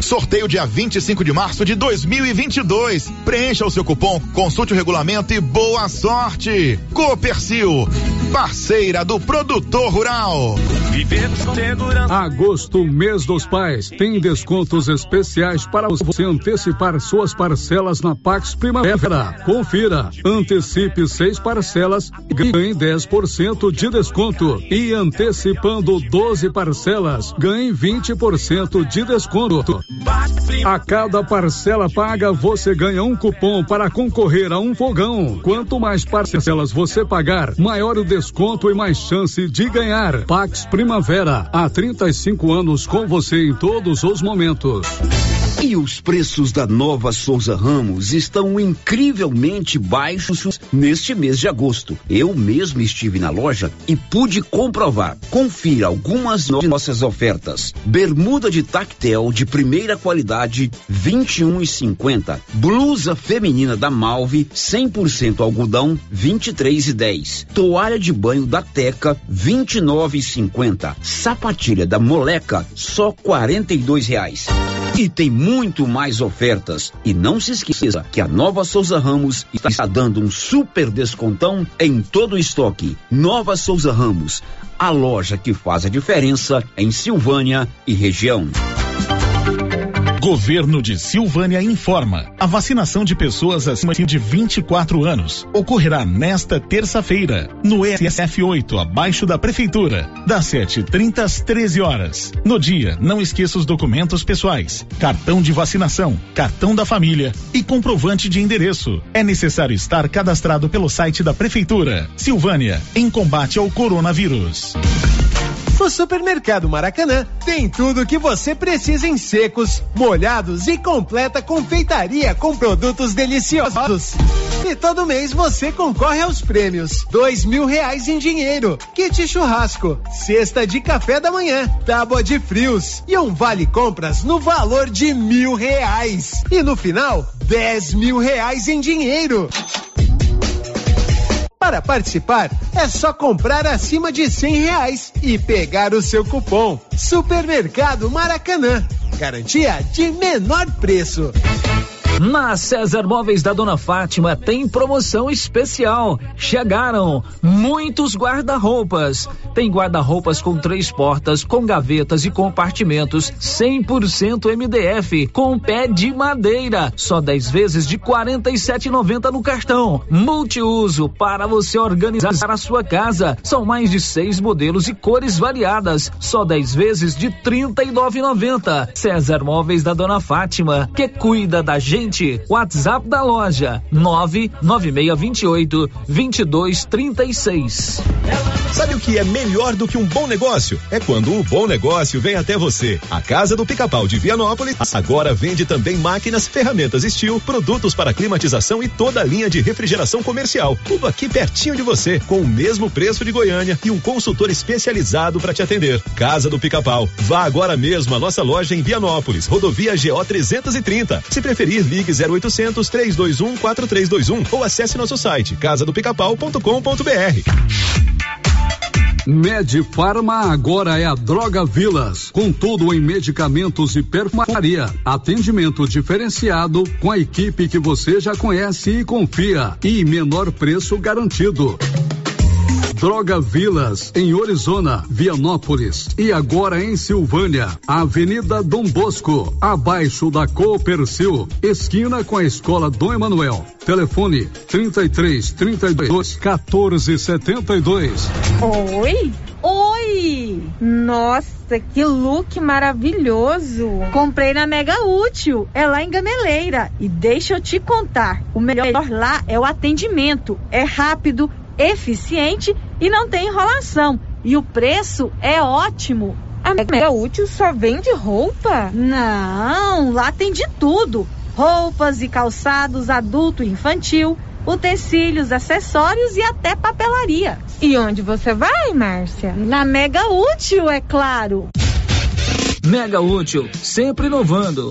Sorteio dia 25 de março de 2022. Preencha o seu cupom, consulte o regulamento e boa sorte. Copercil, parceira do produtor rural. Agosto, mês dos pais, tem descontos especiais para você antecipar suas parcelas na Pax Primavera. Confira, antecipe seis parcelas e ganhe 10% de desconto. E antecipando 12 parcelas, ganhe 20% de desconto. A cada parcela paga, você ganha um cupom para concorrer a um fogão. Quanto mais parcelas você pagar, maior o desconto e mais chance de ganhar. Pax Primavera, há 35 anos com você em todos os momentos. E os preços da nova Souza Ramos estão incrivelmente baixos neste mês de agosto. Eu mesmo estive na loja e pude comprovar. Confira algumas de nossas ofertas. Bermuda de tactel de primeira qualidade, 21 e 50. Blusa feminina da Malve, 100% algodão, 23 e 10. Toalha de banho da Teca, 29 e 50. Sapatilha da Moleca, só 42 reais. E tem muito mais ofertas. E não se esqueça que a nova Souza Ramos está dando um super descontão em todo o estoque. Nova Souza Ramos, a loja que faz a diferença em Silvânia e região. Governo de Silvânia informa. A vacinação de pessoas acima de 24 anos ocorrerá nesta terça-feira, no SF 8, abaixo da Prefeitura, das 7h30 às 13 horas. No dia, não esqueça os documentos pessoais, cartão de vacinação, cartão da família e comprovante de endereço. É necessário estar cadastrado pelo site da Prefeitura. Silvânia, em combate ao coronavírus. O Supermercado Maracanã tem tudo o que você precisa em secos, molhados e completa confeitaria com produtos deliciosos. E todo mês você concorre aos prêmios: dois mil reais em dinheiro, kit churrasco, cesta de café da manhã, tábua de frios e um vale compras no valor de mil reais. E no final, dez mil reais em dinheiro. Para participar, é só comprar acima de cem reais e pegar o seu cupom Supermercado Maracanã. Garantia de menor preço. Na César Móveis da Dona Fátima tem promoção especial. Chegaram muitos guarda-roupas. Tem guarda-roupas com três portas, com gavetas e compartimentos, 100% MDF, com pé de madeira. Só 10 vezes de R$ 47,90 no cartão. Multiuso para você organizar a sua casa. São mais de seis modelos e cores variadas. Só 10 vezes de R$ 39,90. César Móveis da Dona Fátima, que cuida da gente WhatsApp da loja 99628 2236. Sabe o que é melhor do que um bom negócio? É quando o bom negócio vem até você. A Casa do Pica-Pau de Vianópolis agora vende também máquinas, ferramentas Steel, produtos para climatização e toda a linha de refrigeração comercial. Tudo aqui pertinho de você, com o mesmo preço de Goiânia e um consultor especializado para te atender. Casa do Pica-Pau. Vá agora mesmo à nossa loja em Vianópolis, rodovia GO 330. Se preferir, ligue 0800 321 4321 ou acesse nosso site casadopicapau.com.br. Medifarma agora é a Droga Vilas, com tudo em medicamentos e perfumaria. Atendimento diferenciado com a equipe que você já conhece e confia e menor preço garantido. Droga Vilas, em Orizona, Vianópolis e agora em Silvânia, Avenida Dom Bosco, abaixo da Coopercil, esquina com a Escola Dom Emanuel. Telefone 33 32 14 72. Oi? Oi! Nossa, que look maravilhoso! Comprei na Mega Útil, é lá em Gameleira. E deixa eu te contar, o melhor lá é o atendimento. É rápido, eficiente e não tem enrolação. E o preço é ótimo. A Mega Útil só vende roupa? Não, lá tem de tudo: roupas e calçados adulto e infantil, utensílios, acessórios e até papelaria. E onde você vai, Márcia? Na Mega Útil, é claro. Mega Útil, sempre inovando.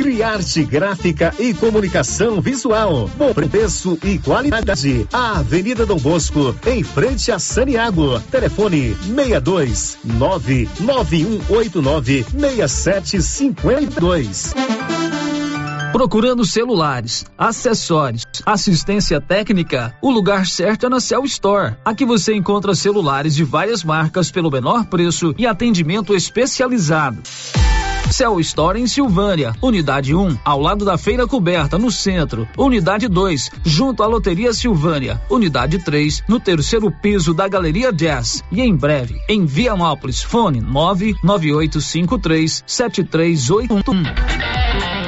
Criarte Gráfica e Comunicação Visual. Bom preço e qualidade. A Avenida Dom Bosco, em frente a Saniago. Telefone 62 99189 6752. Procurando celulares, acessórios, assistência técnica, o lugar certo é na Cell Store. Aqui você encontra celulares de várias marcas pelo menor preço e atendimento especializado. Cell Store em Silvânia, Unidade 1, ao lado da Feira Coberta, no centro. Unidade 2, junto à Loteria Silvânia. Unidade 3, no terceiro piso da Galeria Jazz. E em breve, em Vianópolis, fone 99853 7381.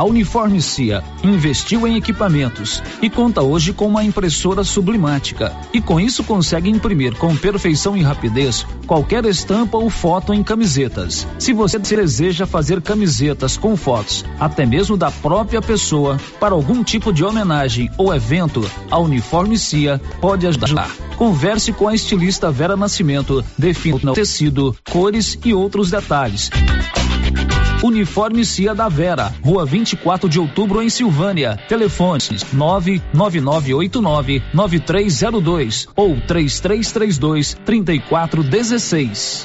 A Uniforme Cia investiu em equipamentos e conta hoje com uma impressora sublimática. E com isso consegue imprimir com perfeição e rapidez qualquer estampa ou foto em camisetas. Se você deseja fazer camisetas com fotos, até mesmo da própria pessoa, para algum tipo de homenagem ou evento, a Uniforme Cia pode ajudar. Converse com a estilista Vera Nascimento, defina o tecido, cores e outros detalhes. Uniforme Cia da Vera, Rua 24 de Outubro em Silvânia. Telefones 99989 9302 ou 3332 3416.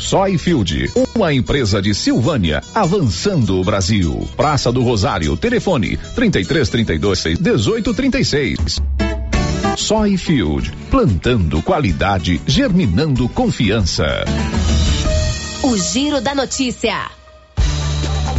Soyfield, uma empresa de Silvânia, avançando o Brasil. Praça do Rosário, telefone 33 32 18 36. Soyfield, plantando qualidade, germinando confiança. O Giro da Notícia.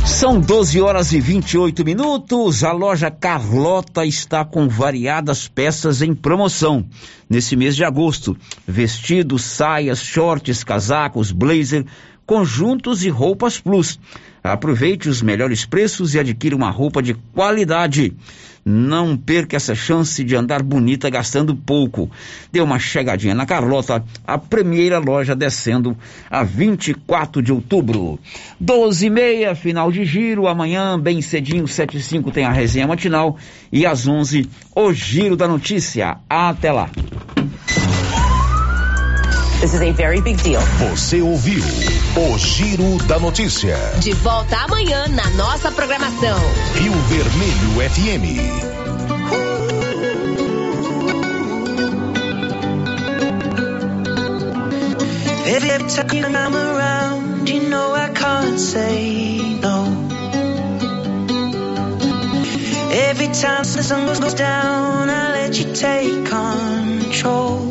São 12 horas e 28 minutos. A loja Carlota está com variadas peças em promoção nesse mês de agosto: vestidos, saias, shorts, casacos, blazer, conjuntos e roupas plus. Aproveite os melhores preços e adquira uma roupa de qualidade. Não perca essa chance de andar bonita gastando pouco. Dê uma chegadinha na Carlota, a primeira loja descendo a 24 de outubro. 12 e meia, final de giro. Amanhã, bem cedinho, 7 e 5 tem a resenha matinal. E às 11, o Giro da Notícia. Até lá. This is a very big deal. Você ouviu o Giro da Notícia. De volta amanhã na nossa programação. Rio Vermelho FM. Every time I'm around, you know I can't say no. Every time the sun goes down, I let you take control.